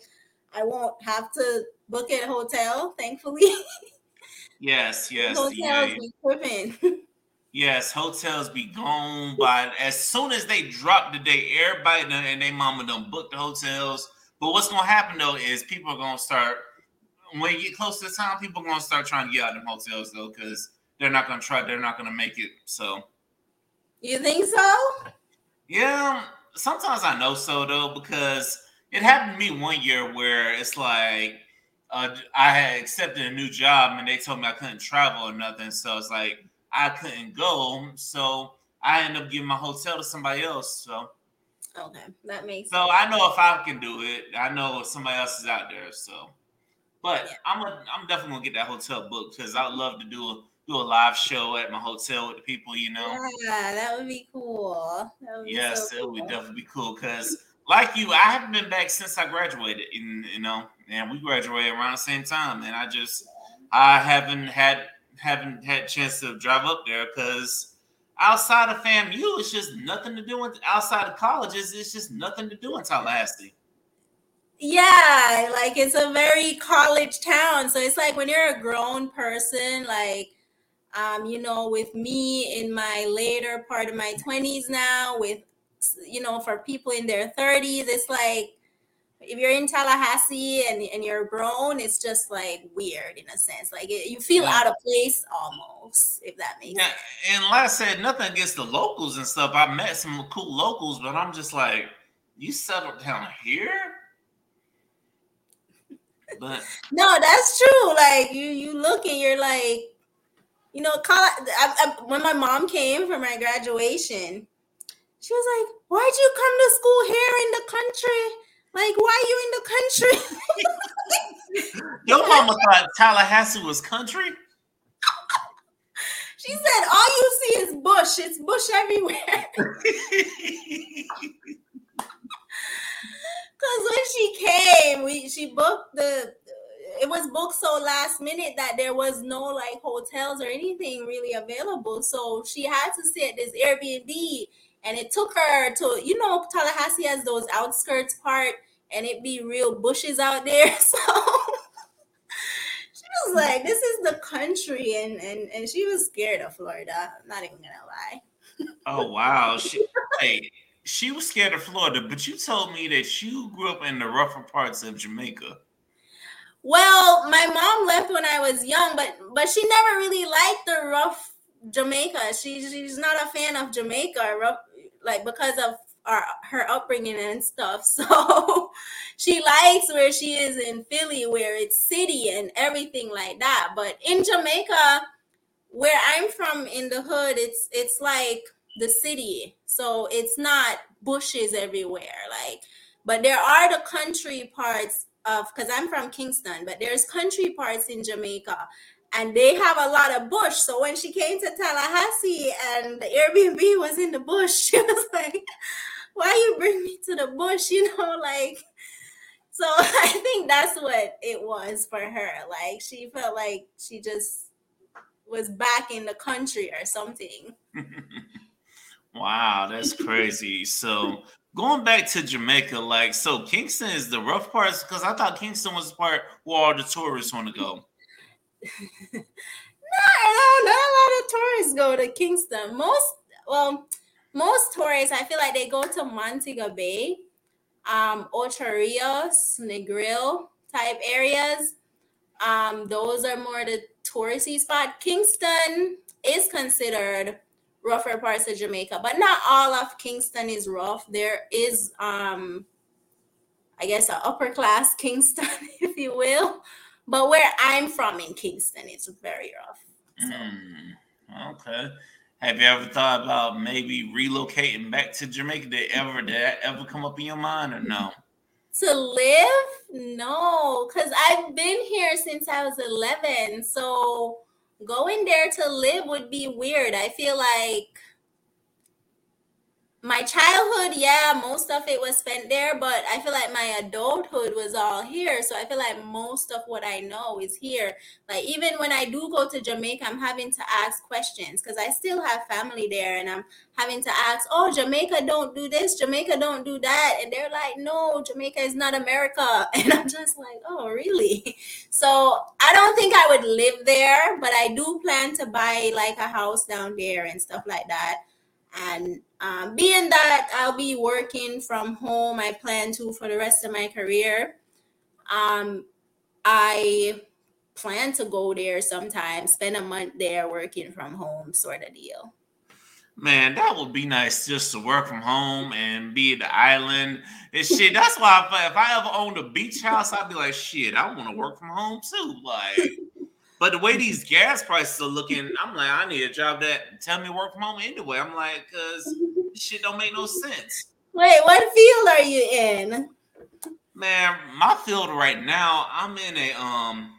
I won't have to book a hotel, thankfully. Yes, [laughs] yes. Hotels yeah, be tripping. [laughs] Yes, hotels be gone by as soon as they drop the day. Everybody done, and they mama done book the hotels. But what's gonna happen though is people are gonna start when you get close to the time, people are gonna start trying to get out of them hotels though, because they're not gonna try, they're not gonna make it. So you think so? yeah, sometimes I know so though, because it happened to me one year where it's like uh, I had accepted a new job and they told me I couldn't travel or nothing. So it's like I couldn't go, so I ended up giving my hotel to somebody else. So okay, that makes. So sense. I know if I can do it, I know if somebody else is out there. So, but yeah. I'm a, I'm definitely gonna get that hotel booked because I'd love to do a do a live show at my hotel with the people. You know. Yeah, that would be cool. Would be yes, so it would definitely be cool because. Like you, I haven't been back since I graduated, and you know, and we graduated around the same time, and I just I haven't had haven't had chance to drive up there because outside of FAMU, it's just nothing to do. In, outside of colleges, it's just nothing to do in Tallahassee. Yeah, like it's a very college town. So it's like when you're a grown person, like um, you know, with me in my later part of my 20s now, with you know, for people in their 30s, it's like if you're in Tallahassee and, and you're grown, it's just like weird in a sense. Like it, you feel yeah. out of place almost, if that makes yeah. sense. And like I said, nothing against the locals and stuff. I met some cool locals, but I'm just like, you settled down here? But no, that's true. Like you, you look and you're like, you know, college, I, I, when my mom came for my graduation, she was like, "Why'd you come to school here in the country?" Like, why are you in the country? Your mama thought Tallahassee was country. [laughs] She said, "All you see is bush. It's bush everywhere." [laughs] Because when she came, we she booked the. It was booked so last minute that there was no like hotels or anything really available. So she had to stay at this Airbnb and it took her to you know Tallahassee has those outskirts part and it be real bushes out there [laughs] so she was like this is the country and and and she was scared of Florida I'm not even gonna lie oh wow she hey she was scared of Florida but you told me that you grew up in the rougher parts of Jamaica well my mom left when I was young but but she never really liked the rough Jamaica. She, she's not a fan of Jamaica. Rough, like because of our her upbringing and stuff. [laughs] So she likes where she is in Philly, where it's city and everything like that. But in Jamaica, where I'm from in the hood, it's it's like the city. So it's not bushes everywhere. Like, but there are the country parts of because I'm from Kingston, but there's country parts in Jamaica and they have a lot of bush. So when she came to Tallahassee and the Airbnb was in the bush, [laughs] she was like, "Why you bring me to the bush?" [laughs] You know, like. So [laughs] I think that's what it was for her. Like she felt like she just was back in the country or something. Wow, that's crazy. so going back to Jamaica, like so Kingston is the rough parts because I thought Kingston was the part where all the tourists want to go [laughs] no, no, not a lot of tourists go to Kingston. Most, well, most tourists, I feel like they go to Montego Bay, um, Ocho Rios, Negril type areas. Um, those are more the touristy spot. Kingston is considered rougher parts of Jamaica, but not all of Kingston is rough. There is, um, I guess, an upper class [laughs] Kingston, if you will. But where I'm from in Kingston, it's very rough. So. Mm, okay. Have you ever thought about maybe relocating back to Jamaica? Did ever did that ever come up in your mind or no? To live? No, because I've been here since I was 11. So going there to live would be weird. I feel like my childhood, yeah, most of it was spent there, but I feel like my adulthood was all here. So I feel like most of what I know is here. Like even when I do go to Jamaica, I'm having to ask questions because I still have family there and I'm having to ask, oh, Jamaica don't do this, Jamaica don't do that. And they're like, no, Jamaica is not America. [laughs] And I'm just like, oh, really? [laughs] So I don't think I would live there, but I do plan to buy like a house down there and stuff like that. And um, being that I'll be working from home, I plan to for the rest of my career. Um, I plan to go there sometime, spend a month there working from home, sort of deal. Man, that would be nice just to work from home and be at the island and shit. That's why if, if I ever owned a beach house, I'd be like, shit, I want to work from home too. Like, but the way these [laughs] gas prices are looking, I'm like, I need a job that tell me work from home anyway. I'm like, cause shit don't make no sense. Wait, what field are you in? Man, my field right now, I'm in a um,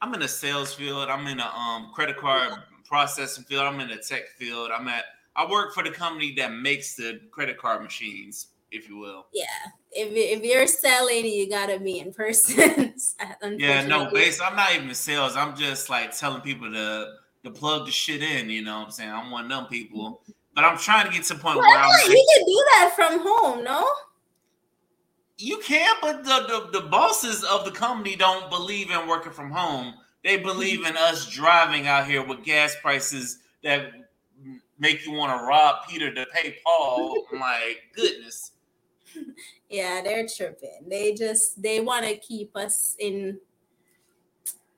I'm in a sales field. I'm in a um credit card processing field. I'm in a tech field. I'm at I work for the company that makes the credit card machines, if you will. Yeah, if if you're selling, you gotta be in person. [laughs] yeah, no, base. I'm not even sales. I'm just like telling people to to plug the shit in. You know what I'm saying? I'm one of them people. But I'm trying to get to the point well, where I'm. Like, you can do that from home, no? You can, but the, the the bosses of the company don't believe in working from home. They believe in us driving out here with gas prices that make you want to rob Peter to pay Paul. My goodness. [laughs] Yeah, they're tripping. They just they want to keep us in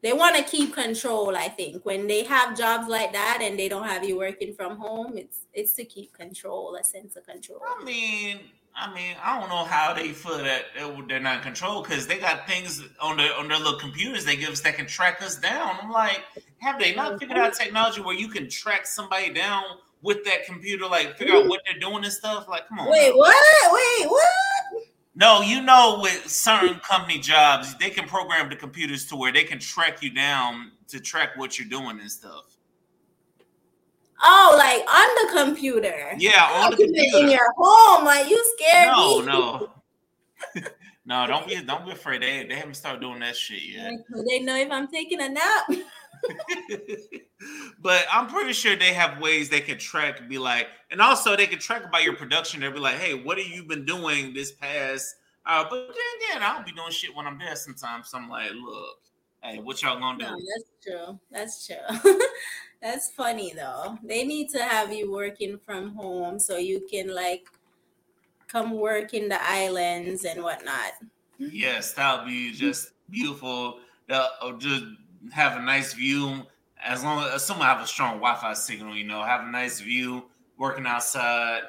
they want to keep control, I think. When they have jobs like that and they don't have you working from home, it's it's to keep control, a sense of control. I mean, I mean, I don't know how they feel that they're not in control because they got things on their on their little computers they give us that can track us down. I'm like, have they not mm-hmm. figured out technology where you can track somebody down with that computer, like figure out what they're doing and stuff. Like, come on. Wait, what? Wait, what? No, you know, with certain company jobs, they can program the computers to where they can track you down to track what you're doing and stuff. Oh, like on the computer. Yeah, on the computer. In your home, like you scared no, me. No, no. [laughs] no, don't be don't be afraid. They they haven't started doing that shit yet. They know if I'm taking a nap. [laughs] [laughs] but I'm pretty sure they have ways they can track be like, and also they can track about your production. They'll be like, hey, what have you been doing this past? Uh, but then again, I'll be doing shit when I'm there sometimes. So I'm like, look, hey, what y'all gonna do? No, that's true. That's true. [laughs] that's funny though. They need to have you working from home so you can like come work in the islands and whatnot. Yes, that would be just beautiful. Uh, just have a nice view. As long as someone have a strong Wi-Fi signal, you know, have a nice view working outside.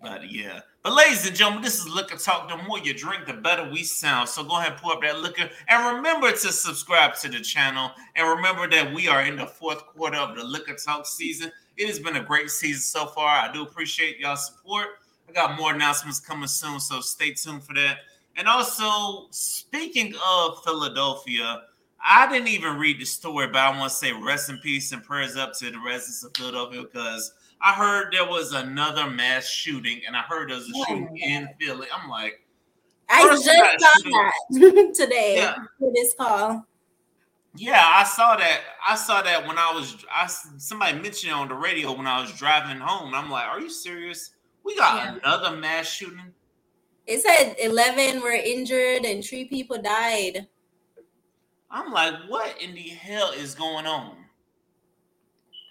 But yeah. But ladies and gentlemen, this is Liquor Talk. The more you drink, the better we sound. So go ahead and pull up that liquor. And remember to subscribe to the channel. And remember that we are in the fourth quarter of the Liquor Talk season. It has been a great season so far. I do appreciate y'all support. I got more announcements coming soon, so stay tuned for that. And also, speaking of Philadelphia, I didn't even read the story, but I want to say rest in peace and prayers up to the residents of Philadelphia because I heard there was another mass shooting, and I heard there was a oh shooting in Philly. I'm like, I just saw that [laughs] today yeah. for this call. Yeah, I saw that. I saw that when I was. I somebody mentioned on the radio when I was driving home. I'm like, are you serious? We got yeah. another mass shooting. It said 11 were injured and three people died. I'm like, what in the hell is going on?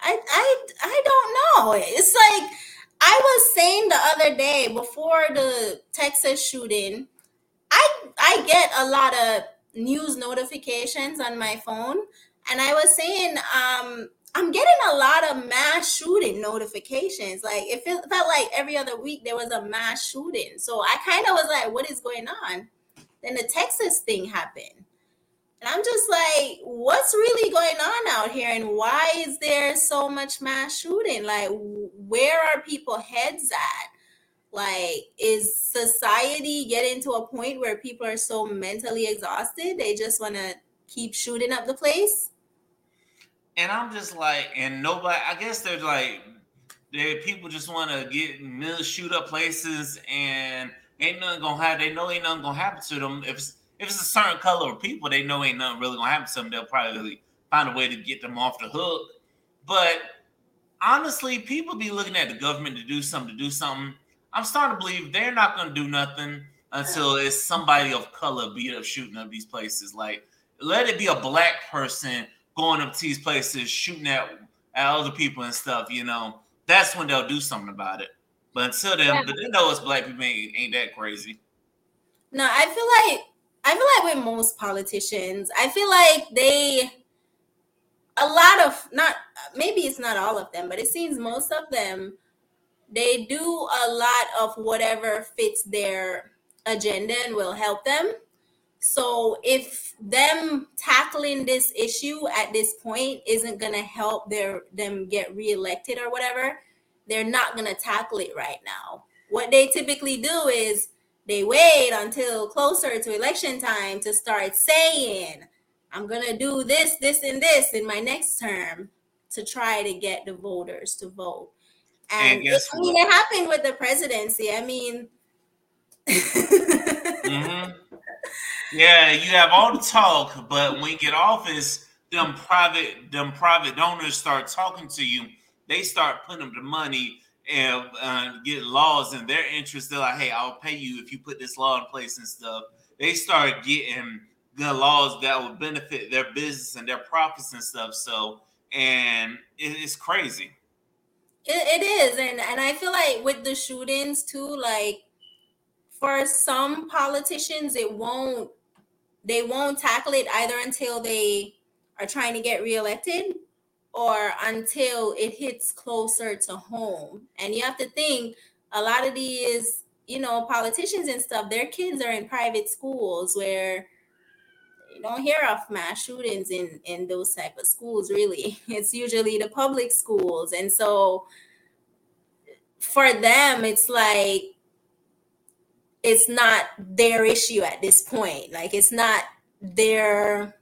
I I I don't know. It's like I was saying the other day before the Texas shooting, I I get a lot of news notifications on my phone, and I was saying um I'm getting a lot of mass shooting notifications. Like it felt, felt like every other week there was a mass shooting. So I kind of was like, what is going on? Then the Texas thing happened. And I'm just like, what's really going on out here? And why is there so much mass shooting? Like, where are people heads at? Like, is society getting to a point where people are so mentally exhausted they just want to keep shooting up the place? And I'm just like, and nobody, I guess they're like, They people just want to get mill shoot up places and ain't nothing gonna happen. They know ain't nothing gonna happen to them. If if it's a certain color of people, they know ain't nothing really gonna happen to them. They'll probably find a way to get them off the hook. But honestly, people be looking at the government to do something to do something. I'm starting to believe they're not gonna do nothing until it's somebody of color beat up shooting up these places. Like let it be a black person going up to these places shooting at, at other people and stuff, you know. That's when they'll do something about it. But until then, yeah. but they know it's black people ain't, ain't that crazy. No, I feel like I feel like with most politicians, I feel like they a lot of not maybe it's not all of them, but it seems most of them they do a lot of whatever fits their agenda and will help them. So if them tackling this issue at this point isn't going to help their them get reelected or whatever, they're not going to tackle it right now. What they typically do is they wait until closer to election time to start saying, I'm going to do this, this, and this in my next term to try to get the voters to vote. And, and it, I mean, it happened with the presidency. I mean, mm-hmm. Yeah, you have all the talk, but when you get office, them private them private donors start talking to you. They start putting them the money and uh, get laws in their interest. They're like, "Hey, I'll pay you if you put this law in place and stuff." They start getting the laws that will benefit their business and their profits and stuff. So, and it, it's crazy. It, it is, and and I feel like with the shootings too, like for some politicians, it won't they won't tackle it either until they are trying to get reelected or until it hits closer to home. And you have to think a lot of these, you know, politicians and stuff, their kids are in private schools where you don't hear of mass shootings in in those type of schools really. [laughs] It's usually the public schools. And so for them it's like it's not their issue at this point. Like it's not their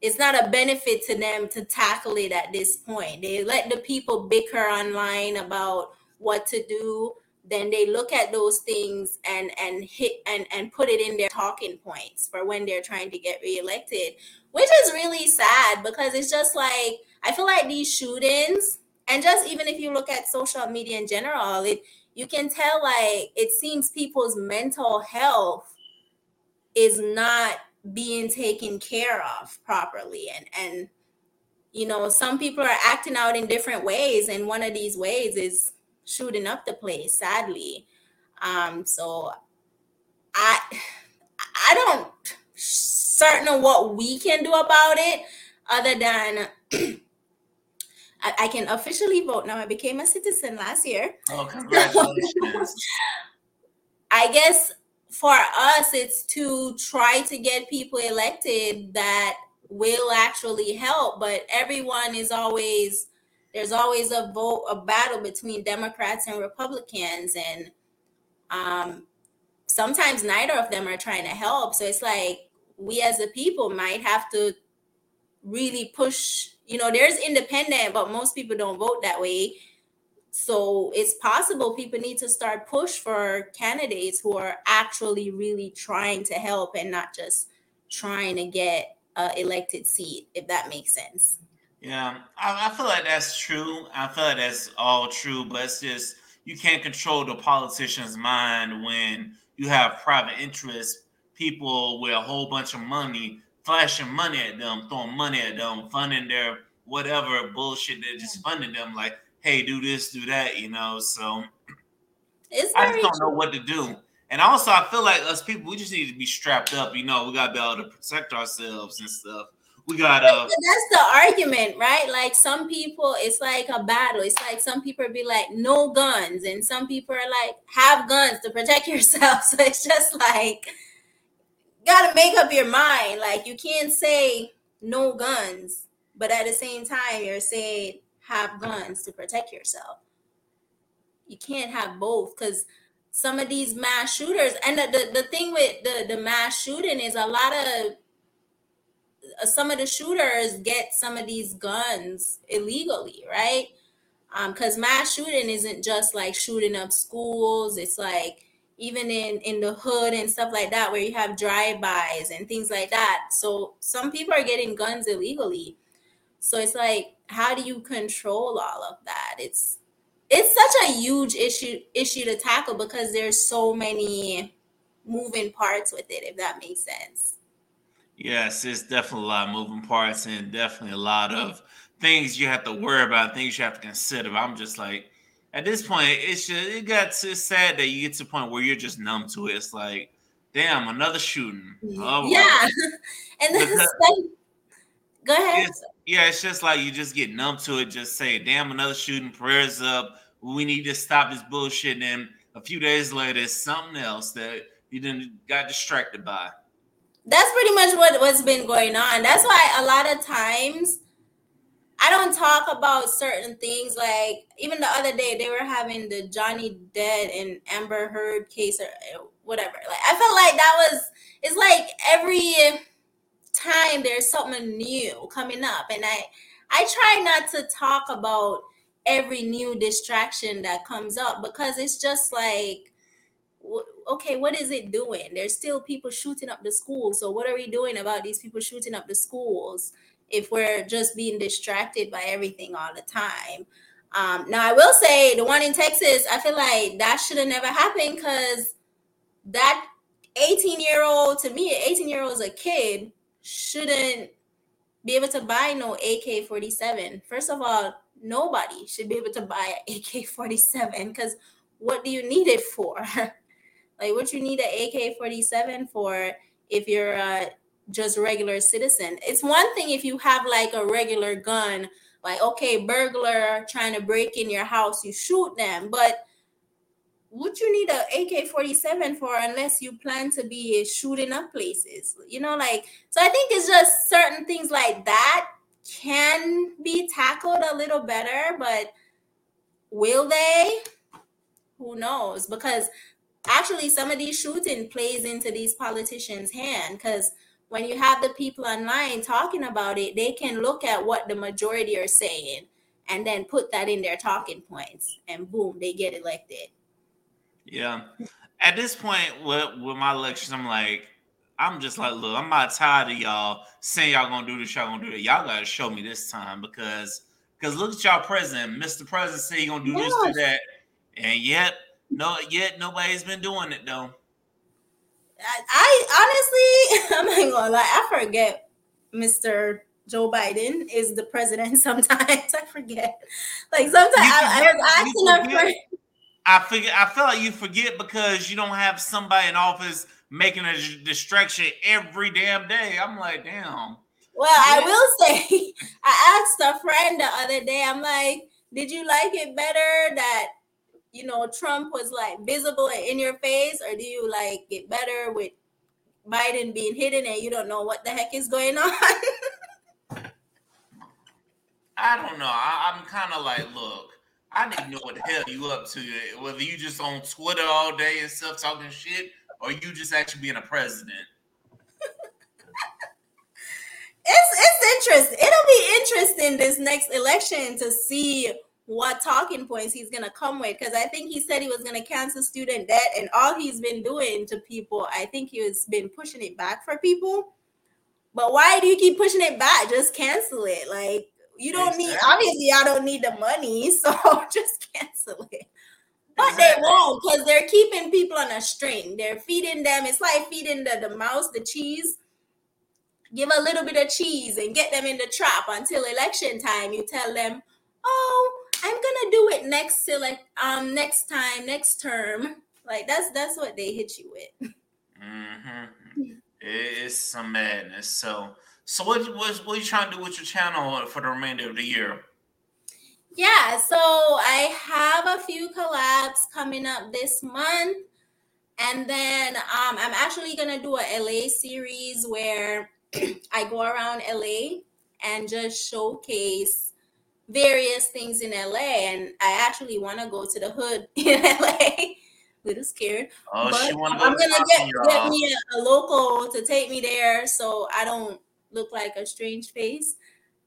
it's not a benefit to them to tackle it at this point. They let the people bicker online about what to do. Then they look at those things and and hit and and put it in their talking points for when they're trying to get reelected, which is really sad because it's just like I feel like these shootings and just even if you look at social media in general, it you can tell like it seems people's mental health is not being taken care of properly and and you know some people are acting out in different ways and one of these ways is shooting up the place sadly um so i i don't certain of what we can do about it other than [clears throat] I, I, can officially vote now. I became a citizen last year. Oh, congratulations. [laughs] I guess for us, it's to try to get people elected that will actually help, but everyone is always there's always a vote a battle between Democrats and Republicans and um sometimes neither of them are trying to help. So it's like we as a people might have to really push you know there's independent but most people don't vote that way so it's possible people need to start push for candidates who are actually really trying to help and not just trying to get a elected seat if that makes sense yeah I, I feel like that's true i feel like that's all true but it's just you can't control the politician's mind when you have private interests people with a whole bunch of money flashing money at them, throwing money at them, funding their whatever bullshit. They're just funding them like, hey, do this, do that, you know. So it's I just don't true. know what to do. And also, I feel like us people, we just need to be strapped up. You know, we got to be able to protect ourselves and stuff. We got to. That's the argument, right? Like some people, it's like a battle. It's like some people be like, no guns. And some people are like, have guns to protect [laughs] yourself. So it's just like, got to make up your mind. Like you can't say no guns, but at the same time you're saying have guns to protect yourself. You can't have both because some of these mass shooters and the, the, the thing with the, the mass shooting is a lot of uh, some of the shooters get some of these guns illegally, right? because um, mass shooting isn't just like shooting up schools. It's like even in in the hood and stuff like that where you have drive-bys and things like that so some people are getting guns illegally so it's like how do you control all of that? It's it's such a huge issue issue to tackle because there's so many moving parts with it if that makes sense. Yes it's definitely a lot of moving parts and definitely a lot of mm-hmm. things you have to worry about things you have to consider. I'm just like at this point, it's just it got so sad that you get to the point where you're just numb to it. It's like, damn, another shooting. Mm-hmm. Oh, yeah, [laughs] and then go ahead. Yeah, it's just like you just get numb to it. Just say, damn, another shooting. Prayers up. We need to stop this bullshit. And then a few days later, it's something else that you didn't got distracted by. That's pretty much what what's been going on. That's why a lot of times I don't talk about certain things like even the other day they were having the Johnny Depp and Amber Heard case or whatever. Like I felt like that was it's like every time there's something new coming up and I I try not to talk about every new distraction that comes up because it's just like okay, what is it doing? There's still people shooting up the schools. So what are we doing about these people shooting up the schools? if we're just being distracted by everything all the time. Um, now, I will say the one in Texas, I feel like that should have never happened because that 18 year old, to me, 18 year old is a kid, shouldn't be able to buy no AK 47. First of all, nobody should be able to buy an AK 47 because what do you need it for? [laughs] like, what you need an AK 47 for if you're uh, a just regular citizen. It's one thing if you have like a regular gun, like okay, burglar trying to break in your house, you shoot them, but what you need a AK-47 for unless you plan to be shooting up places? You know, like so I think it's just certain things like that can be tackled a little better, but will they? Who knows? Because actually some of these shooting plays into these politicians' hand because when you have the people online talking about it, they can look at what the majority are saying and then put that in their talking points, and boom, they get elected. Yeah. At this point with, with my lectures, I'm like, I'm just like, look, I'm not tired of y'all saying y'all gonna do this, y'all gonna do that. Y'all gotta show me this time because because look at y'all president, Mr. President say he gonna do this, do that, and yet no, yet nobody's been doing it though. I, honestly, [laughs] I'm not gonna lie, I forget Mr. Joe Biden is the president. [laughs] Sometimes I forget. Like sometimes I, I was asking a friend. I figure I feel like you forget because you don't have somebody in office making a distraction every damn day. I'm like, damn. Well, yeah. I will [laughs] say, I asked a friend the other day. I'm like, did you like it better that you know, Trump was like visible and in your face, or do you like get better with Biden being hidden and you don't know what the heck is going on? [laughs] I don't know. I, am kind of like, look, I didn't know what the hell you up to. Whether you just on Twitter all day and stuff talking shit, or you just actually being a president. it's it's interesting. It'll be interesting this next election to see what talking points he's to come with because I think he said he was to cancel student debt and all he's been doing to people, I think he has been pushing it back for people. But why do you keep pushing it back? Just cancel it. Like you don't exactly. need obviously I don't need the money, [laughs] so [laughs] just cancel it. But exactly. they won't because they're keeping people on a string. They're feeding them. It's like feeding the, the mouse the cheese. Give a little bit of cheese and get them in the trap until election time. You tell them, oh, I'm gonna do it next like um next time, next term. Like that's that's what they hit you with. Mm-hmm. It's some madness. So so what what what are you trying to do with your channel for the remainder of the year? Yeah, so I have a few collabs coming up this month. And then um, I'm actually gonna do a LA series where [clears throat] I go around LA and just showcase various things in LA, and I actually want to go to the hood [laughs] in LA. [laughs] Little scared, oh, but go I'm gonna get, get me a, a local to take me there, so I don't look like a strange face.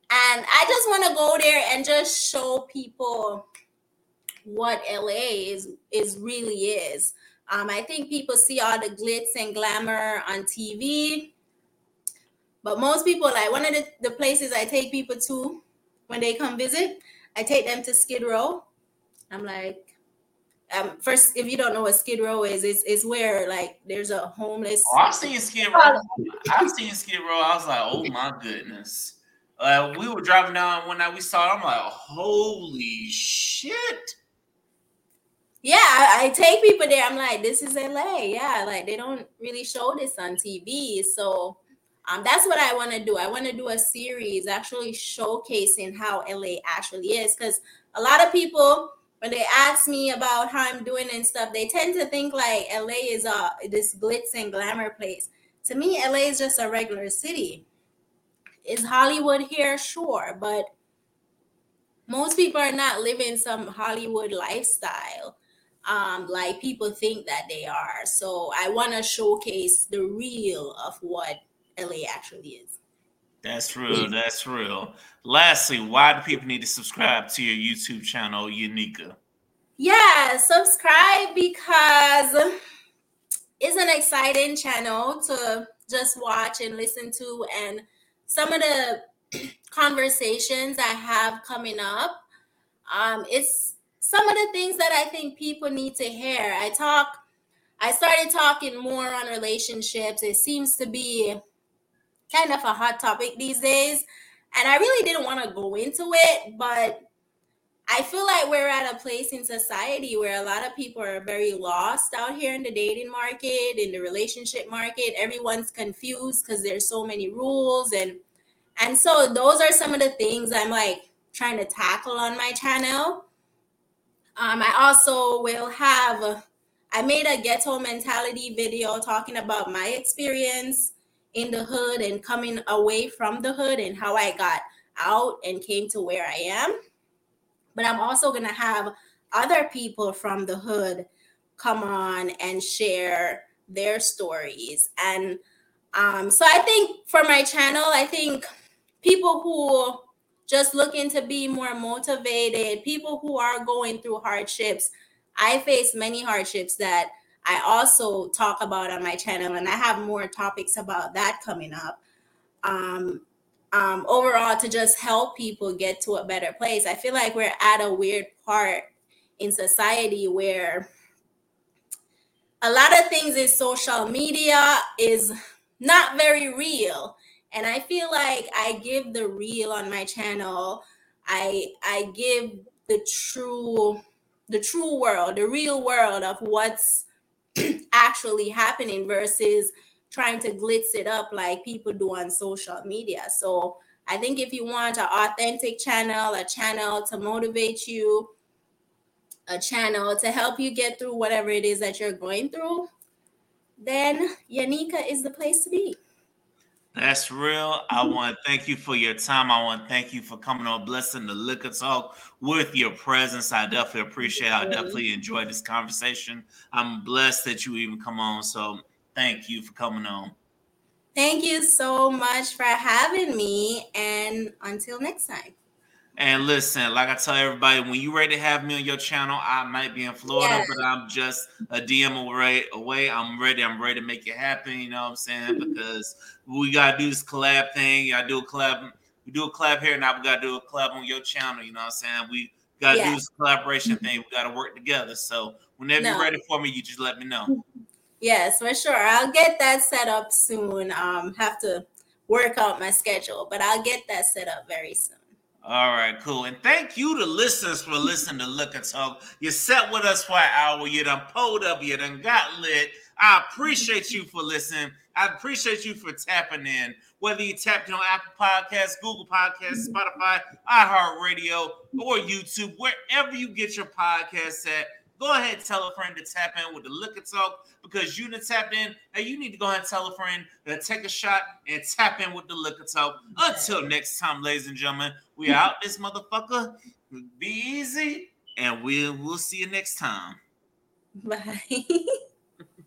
And I just want to go there and just show people what LA is is really is. Um, I think people see all the glitz and glamour on TV, but most people like one of the, the places I take people to when they come visit, I take them to Skid Row. I'm like, um, first, if you don't know what Skid Row is, it's, it's where like there's a homeless. Oh, I've seen Skid Row. I've seen Skid Row. I was like, oh my goodness. Uh, we were driving down one night. We saw. It, I'm like, holy shit. Yeah, I, I, take people there. I'm like, this is LA. Yeah, like they don't really show this on TV. So um, that's what I want to do. I want to do a series actually showcasing how LA actually is. Because a lot of people, when they ask me about how I'm doing and stuff, they tend to think like LA is a this glitz and glamour place. To me, LA is just a regular city. Is Hollywood here? Sure, but most people are not living some Hollywood lifestyle um, like people think that they are. So I want to showcase the real of what LA actually is. That's real. That's real. Lastly, why do people need to subscribe to your YouTube channel, Yaniqua? Yeah, subscribe because it's an exciting channel to just watch and listen to, and some of the [clears throat] conversations I have coming up. Um, it's some of the things that I think people need to hear. I talk, I started talking more on relationships. It seems to be kind of a hot topic these days. And I really didn't want to go into it, but I feel like we're at a place in society where a lot of people are very lost out here in the dating market, in the relationship market. Everyone's confused because there's so many rules and and so those are some of the things I'm like trying to tackle on my channel. Um, I also will have, I made a ghetto mentality video talking about my experience in the hood and coming away from the hood and how I got out and came to where I am. But I'm also going to have other people from the hood come on and share their stories. And um, so I think for my channel, I think people who just looking to be more motivated, people who are going through hardships. I face many hardships that I also talk about on my channel, and I have more topics about that coming up. Um, um, overall, to just help people get to a better place. I feel like we're at a weird part in society where a lot of things in social media is not very real and i feel like i give the real on my channel i i give the true the true world the real world of what's actually happening versus trying to glitz it up like people do on social media so i think if you want an authentic channel a channel to motivate you a channel to help you get through whatever it is that you're going through then Yaniqua is the place to be. That's real. I want to thank you for your time. I want to thank you for coming on, blessing the liquor talk with your presence. I definitely appreciate. I mm-hmm. definitely enjoyed this conversation. I'm blessed that you even come on. So thank you for coming on. Thank you so much for having me. And until next time. And listen, like I tell everybody, when you ready to have me on your channel, I might be in Florida, yeah. but I'm just a DM away. Away, I'm ready. I'm ready to make it happen. You know what I'm saying? Because we gotta do this collab thing. I do a collab. We do a collab here, and now we gotta do a collab on your channel. You know what I'm saying? We gotta yeah. do this collaboration thing. We gotta work together. So whenever no. you're ready for me, you just let me know. Yes, for sure. I'll get that set up soon. Um, have to work out my schedule, but I'll get that set up very soon. All right, cool. And thank you to listeners for listening to Liquor Talk. You sat with us for an hour. You done pulled up. You done got lit. I appreciate you for listening. I appreciate you for tapping in. Whether you tapped on Apple Podcasts, Google Podcasts, Spotify, iHeartRadio, or YouTube, wherever you get your podcasts at, go ahead and tell a friend to tap in with the Liquor Talk because you didn't tap in. Hey, you need to go ahead and tell a friend to take a shot and tap in with the Liquor Talk. Until next time, ladies and gentlemen, we out this motherfucker. Be easy, and we'll we'll see you next time. Bye. [laughs]